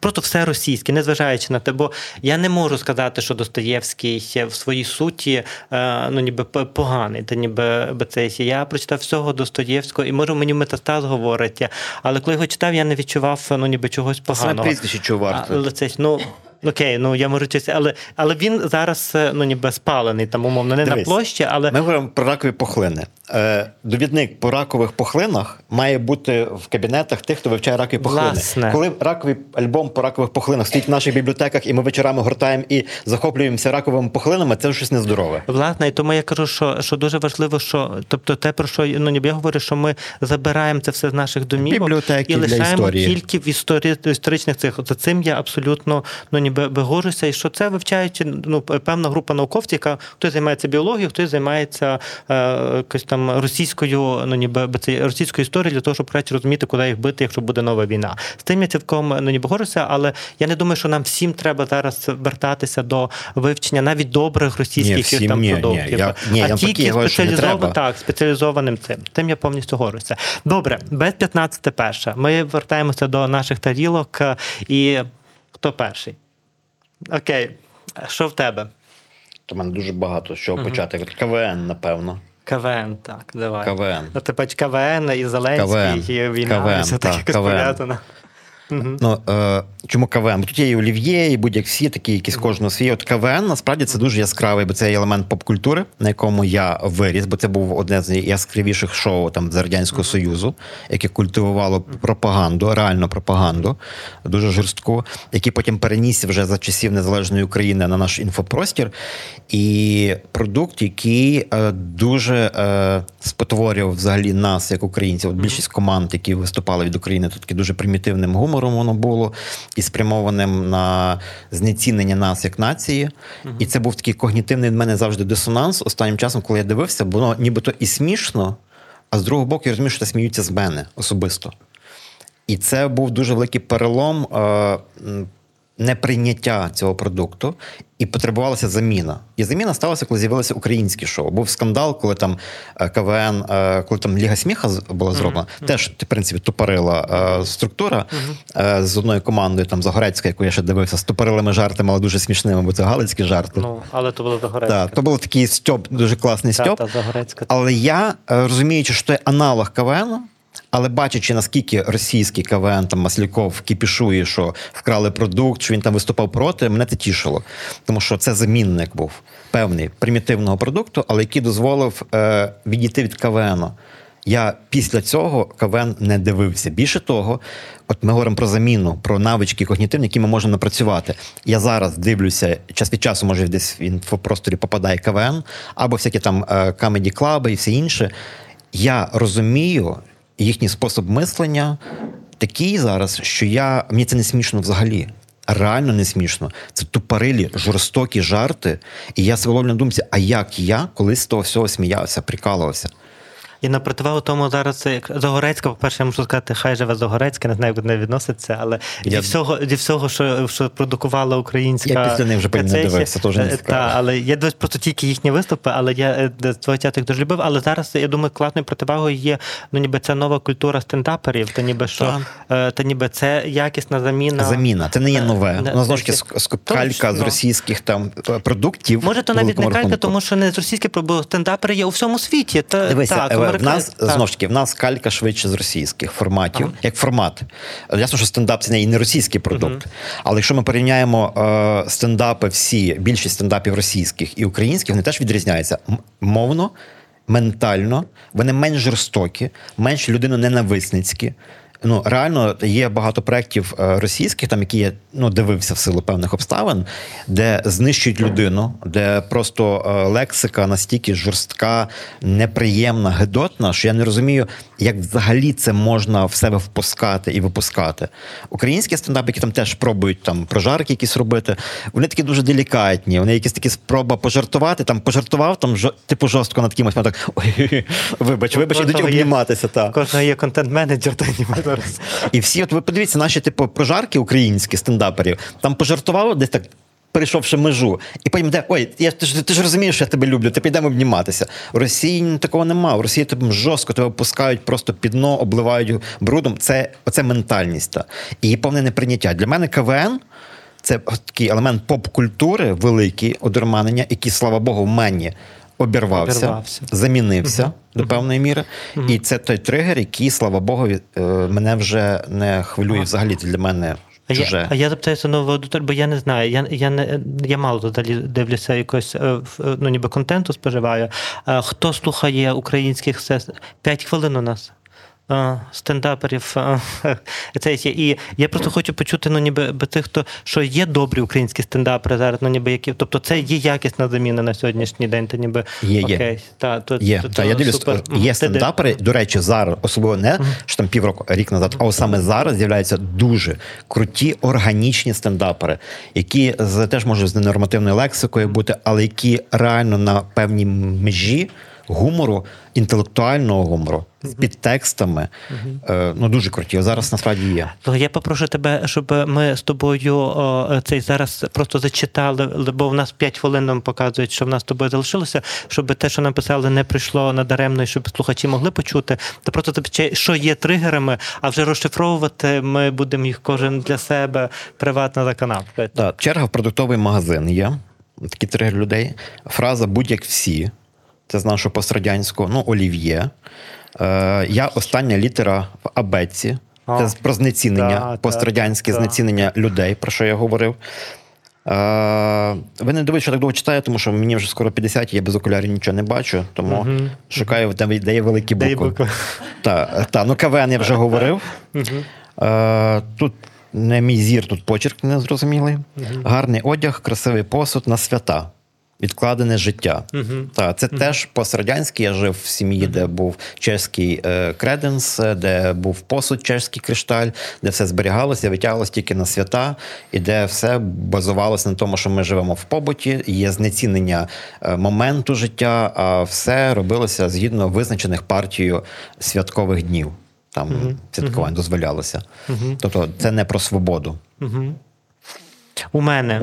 Просто все російське, незважаючи на те, бо я не можу сказати, що Достоєвський в своїй суті е, ну ніби поганий, та ніби цей. Я прочитав всього Достоєвського, і може мені метастаз говорить, але коли його читав, я не відчував ну ніби чогось поганого. прізвище чого варто. Ну. Окей, ну я можу честь, але але він зараз е, ну ніби спалений там, умовно, не Дивись, на площі, але ми говоримо про ракові пухлини. Е, Довідник по ракових пухлинах має бути в кабінетах тих, хто вивчає ракові пухлини. Власне. Коли раковий альбом по ракових пухлинах стоїть в наших бібліотеках, і ми вечорами гортаємо і захоплюємося раковими пухлинами, це щось нездорове. Власне, і тому я кажу, що що дуже важливо, що тобто, те про що ну ніби я говорю, що ми забираємо це все з наших домівок Бібліотеки і лишаємо для історії. тільки в історії історичних цих. За цим я абсолютно ну ніби вигожуся, і що це вивчають ну певна група науковців, яка хтось займається біологією, хтось займається е, якось там російською, ну ніби це російською історією для того, щоб краще розуміти, куди їх бити, якщо буде нова війна. З тим я цілком ну ніби горюся, але я не думаю, що нам всім треба зараз вертатися до вивчення навіть добрих російських ні, там ні, продуктів, ні, я, ні, а я тільки спеціалізованим так, спеціалізованим цим. Тим я повністю горюся. Добре, без 15 перша. Ми вертаємося до наших тарілок і хто перший? Окей, що в тебе? У мене дуже багато з чого угу. почати. КВН, напевно. КВН, так, давай. КВН. Ну, типу КВН і Зеленський, КВН. і війна, КВН, все так, пов'язано. Угу. Ну, е, Чому КВН? Тут є і Олів'є, і будь-як всі такі, якісь кожного свій. От КВН насправді це дуже яскравий, бо це елемент поп-культури, на якому я виріс, бо це був одне з яскравіших шоу там з Радянського Союзу, яке культивувало пропаганду, реальну пропаганду, дуже жорстку, який потім перенісся вже за часів Незалежної України на наш інфопростір. І продукт, який е, дуже е, спотворював взагалі нас, як українців. От Більшість команд, які виступали від України, таки дуже примітивним гумором воно було і спрямованим на знецінення нас як нації. Uh-huh. І це був такий когнітивний в мене завжди дисонанс останнім часом, коли я дивився, бо воно нібито і смішно, а з другого боку, я розумію, що це сміються з мене особисто. І це був дуже великий перелом. Е, неприйняття цього продукту, і потребувалася заміна. І заміна сталася, коли з'явилося українське шоу. Був скандал, коли там е, КВН, е, коли там Ліга сміха була зроблена. Mm-hmm. Теж в принципі тупорила е, структура mm-hmm. з одною командою, там Загорецька, яку я ще дивився, з тупорилими жартами, але дуже смішними, бо це галицькі жарти. Ну, але то було Загорецька. Так, то був такий стьоп, дуже класний стьоп. Та, та, Загорецька. Але я розуміючи, що це аналог КВН, але бачачи, наскільки російський КВН там Масляков кіпішує, що вкрали продукт, що він там виступав проти, мене це тішило. Тому що це замінник був певний примітивного продукту, але який дозволив е, відійти від КВН. Я після цього КВН не дивився. Більше того, от ми говоримо про заміну, про навички когнітивні, які ми можемо напрацювати. Я зараз дивлюся, час від часу, може, десь в інфопросторі попадає КВН, або всякі там камеді клаби і все інше. Я розумію, їхній спосіб мислення такий зараз, що я мені це не смішно взагалі. Реально не смішно. Це тупорилі, жорстокі жарти. І я себе ловлю на думці, а як я колись з того всього сміявся, прикалувався. І на противагу тому зараз як Загорецька, по-перше, я можу сказати, хай живе Загорецька, не знаю, як до неї відноситься, але я... зі всього, зі всього, що що продукувала українська. Я після них вже не дивився, теж не е, цікаво. Та, але я дивлюсь просто тільки їхні виступи, але я е, твого театр дуже любив. Але зараз, я думаю, класною противагою є ну, ніби ця нова культура стендаперів, та ніби що та. та ніби це якісна заміна. Заміна. Це не є нове. Воно знову ж таки калька з російських там продуктів. Може, то навіть не калька, тому що не з російських стендапери є у всьому світі. Та, Дивися, так, в нас так. знову ж таки в нас калька швидше з російських форматів, ага. як формат. Ясно, що стендап це не і не російський продукт. Угу. Але якщо ми порівняємо е, стендапи, всі більшість стендапів російських і українських, вони теж відрізняються мовно, ментально, вони менш жорстокі, менш людиноненависницькі. Ну реально є багато проєктів е, російських, там які я ну дивився в силу певних обставин, де знищують людину, де просто е, лексика настільки жорстка, неприємна, гидотна, що я не розумію, як взагалі це можна в себе впускати і випускати. Українські стендапики там теж пробують там прожарки якісь робити. Вони такі дуже делікатні. Вони якісь такі спроба пожартувати. Там пожартував, там жо, типу жорстко над кимось. так ой, вибач, вибач, ідуть обніматися. Та кожного є контент-менеджер, та зараз. І всі, от ви подивіться, наші типу прожарки українські стендаперів, там пожартували десь так. Перейшовши межу, і потім де ой, я ти ж ти ж розумієш, що я тебе люблю, ти підемо обніматися. В Росії такого нема. В Росії тебе жорстко тебе пускають просто під дно, обливають брудом. Це оце ментальність та. і повне неприйняття. Для мене КВН це такий елемент поп-культури, великий одурманення, який, слава Богу, в мені обірвався, обірвався. замінився uh до певної міри. uh І це той тригер, який, слава Богу, е, мене вже не хвилює взагалі для мене. Чуже. Я, а я запитаюся нового аудиторію, бо я не знаю. Я я, не, я мало далі дивлюся якось е, ну, ніби контенту споживаю. Хто слухає українських сес? П'ять хвилин у нас стендаперів. Це є. І я просто хочу почути, ну ніби тих, хто що є добрі українські стендапери зараз, ну ніби які. Тобто це є якісна заміна на сьогоднішній день. Та ніби є, окей. Є. Та, то, є. То, та, я дивлюсь, є стендапери, до речі, зараз, особливо не що там півроку, рік назад, а саме зараз з'являються дуже круті органічні стендапери, які теж можуть з ненормативною лексикою бути, але які реально на певній межі гумору, інтелектуального гумору з підтекстами. Е, ну дуже круті. Зараз насправді є. То я попрошу тебе, щоб ми з тобою о, цей зараз просто зачитали, бо в нас 5 хвилин нам показують, що в нас з тобою залишилося, щоб те, що написали, не прийшло надаремно, і щоб слухачі могли почути. Та просто що є тригерами, а вже розшифровувати ми будемо їх кожен для себе приватно за канал. Так, черга в продуктовий магазин є. Такі тригер людей. Фраза будь-як всі. Це з нашого пострадянського, ну, олів'є. Е, Я остання літера в абетці. Це про знецінення, да, пострадянське да, знецінення да. людей, про що я говорив. Е, Ви не дивитесь, що так довго читаю, тому що мені вже скоро 50, я без окулярів нічого не бачу, тому угу. шукаю, де, де є великі букви. Так, та, ну КВН я вже говорив. Угу. Е, Тут не мій зір, тут почерк незрозумілий. Угу. Гарний одяг, красивий посуд на свята відкладене життя. Угу. Так, це угу. теж пострадянський. Я жив в сім'ї, угу. де був чеський е, креденс, де був посуд, чеський кришталь, де все зберігалося, витягалося тільки на свята, і де все базувалося на тому, що ми живемо в побуті, є знецінення е, моменту життя, а все робилося згідно визначених партією святкових днів. Там святкувань дозволялося. Тобто це не про свободу. У мене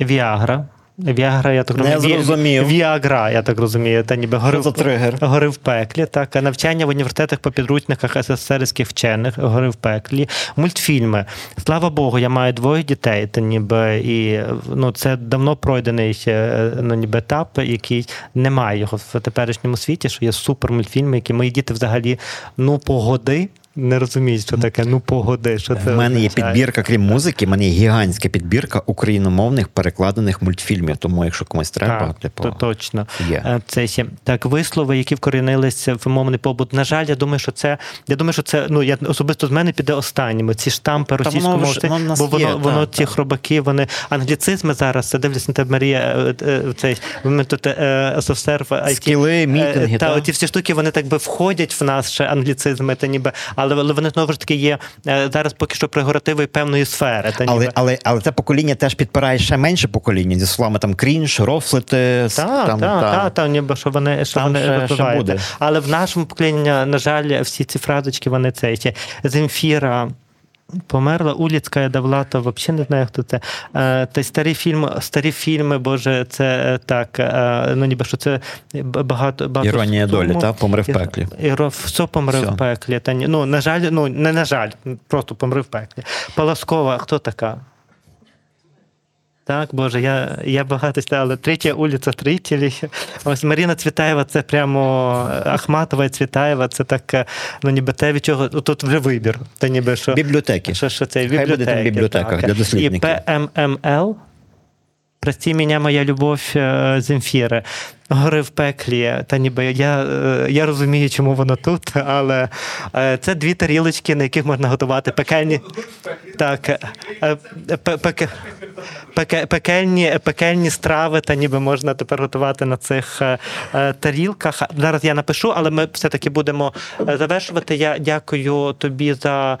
Віагра. Віагра, я так Не розумію. зрозумів. Віагра, я так розумію. Та ніби гори, за тригер? гори в пеклі. Так, а навчання в університетах по підручниках СССРських вчених, гори в пеклі, мультфільми. Слава Богу, я маю двоє дітей. Та ніби і ну це давно пройдений е, ну, ніби етап, який немає його в теперішньому світі, що є супер мультфільми, які мої діти взагалі ну погоди. Не розуміють, що таке ну погоди. Що це В мене є підбірка, крім музики, в мене є гігантська підбірка україномовних перекладених мультфільмів. Тому, якщо комусь треба, Так, типу, то точно. є. Е, Це ще так вислови, які вкорінилися в мовний побут. На жаль, я думаю, що це. Я думаю, що це ну я особисто з мене піде останніми. Ці штампи російської мови, нас бо воно є, воно так, ці так. хробаки, вони англіцизми зараз. Дивлюся на тебе, Марія. е, е, Цей ми тут е. Скіли, мітинги, Та та. оці всі штуки вони так би входять в нас ще англіцизми, та ніби, але, але вони знову ж таки є е, зараз поки що прегоративою певної сфери. Та. Але, але, але це покоління теж підпирає ще менше покоління зі словами там крінж, рофлити. та, там, та, та. та, ніби що вони, що Там вони ще- ще буде. Але в нашому поколінні, на жаль, всі ці фразочки, вони це Земфіра. Померла Уліцька Давлата, взагалі не знаю, хто це. Е, Та й старі фільми, старі фільми, боже, це е, так. е, Ну ніби що це багато багато. Іронія долі, та? Помре в пеклі. Іро... ро- все помре Все. в пеклі. Та ні, ну на жаль, ну не на жаль, просто помре в пеклі. Паласкова, хто така? Так, Боже, я, я багато але третя вулиця третій. Ось Маріна Цвітаєва, це прямо Ахматова і Цвітаєва, це так, е, ну ніби те, від чого ну, тут вже вибір. Та ніби що, Бібліотеки. що, що це Хай буде там бібліотеки. в бібліотеках так. для дослідників. І ПММЛ. Прости мене, моя любов е, Земфіри. Гори в пеклі. Та ніби я, е, я розумію, чому воно тут, але е, це дві тарілочки, на яких можна готувати пекельні. Так, е, пе- пеке- пеке- пекельні, пекельні страви, та ніби можна тепер готувати на цих тарілках. Зараз я напишу, але ми все-таки будемо завершувати. Я дякую тобі за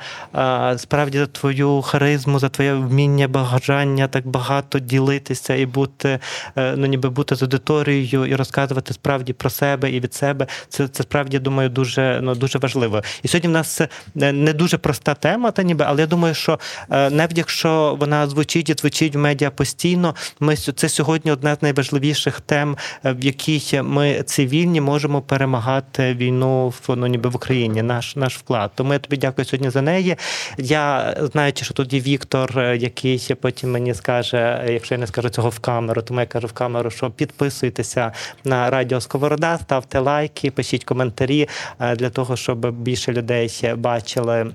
справді за твою харизму, за твоє вміння, бажання так багато ділитися і бути, ну ніби бути з аудиторією і розказувати справді про себе і від себе. Це, це справді думаю дуже ну дуже важливо. І сьогодні в нас е, не дуже проста тема, та ніби, але я думаю, що е, навіть якщо вона звучить і звучить в медіа постійно, ми це сьогодні одна з найважливіших тем, е, в якій ми цивільні можемо перемагати війну в ну ніби в Україні. Наш наш вклад. Тому я тобі дякую сьогодні за неї. Я знаючи, що є Віктор, який потім мені скаже, якщо я не скажу цього в камеру, тому я кажу в камеру, що підписуйтеся на радіо Сковорода, ставте лайки, пишіть коментарі е, для того, щоб більше людей бачили.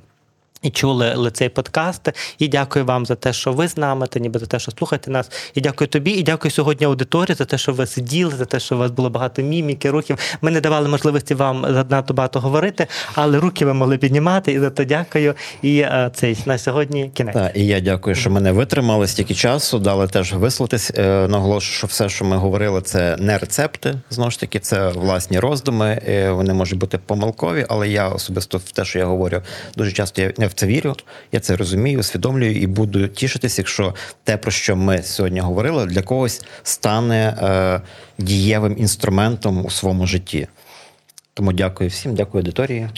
Чули ли цей подкаст. І дякую вам за те, що ви з нами, та ніби за те, що слухаєте нас. І дякую тобі. І дякую сьогодні аудиторії за те, що ви сиділи, за те, що у вас було багато міміки, рухів. Ми не давали можливості вам занадто багато говорити, але руки ви могли піднімати. І за то дякую. І е, цей на сьогодні кінець. Так, і я дякую, що мене витримали стільки часу, дали теж висловитись. Е, Наголошую, що все, що ми говорили, це не рецепти. Знову ж таки, це власні роздуми. Е, Вони можуть бути помилкові, але я особисто в те, що я говорю, дуже часто я в це вірю. Я це розумію, усвідомлюю і буду тішитись, якщо те, про що ми сьогодні говорили, для когось стане е, дієвим інструментом у своєму житті. Тому дякую всім, дякую аудиторії.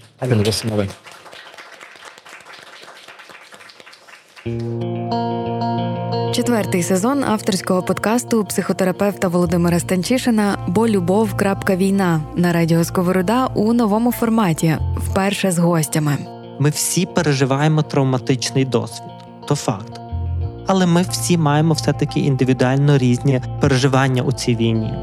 Четвертий сезон авторського подкасту психотерапевта Володимира Станчишина Бо любов. війна на радіо Сковорода у новому форматі, вперше з гостями. Ми всі переживаємо травматичний досвід, то факт. Але ми всі маємо все-таки індивідуально різні переживання у цій війні.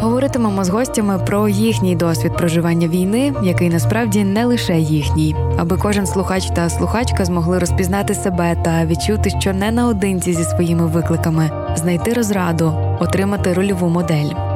Говоритимемо з гостями про їхній досвід проживання війни, який насправді не лише їхній, аби кожен слухач та слухачка змогли розпізнати себе та відчути, що не наодинці зі своїми викликами, знайти розраду, отримати рольову модель.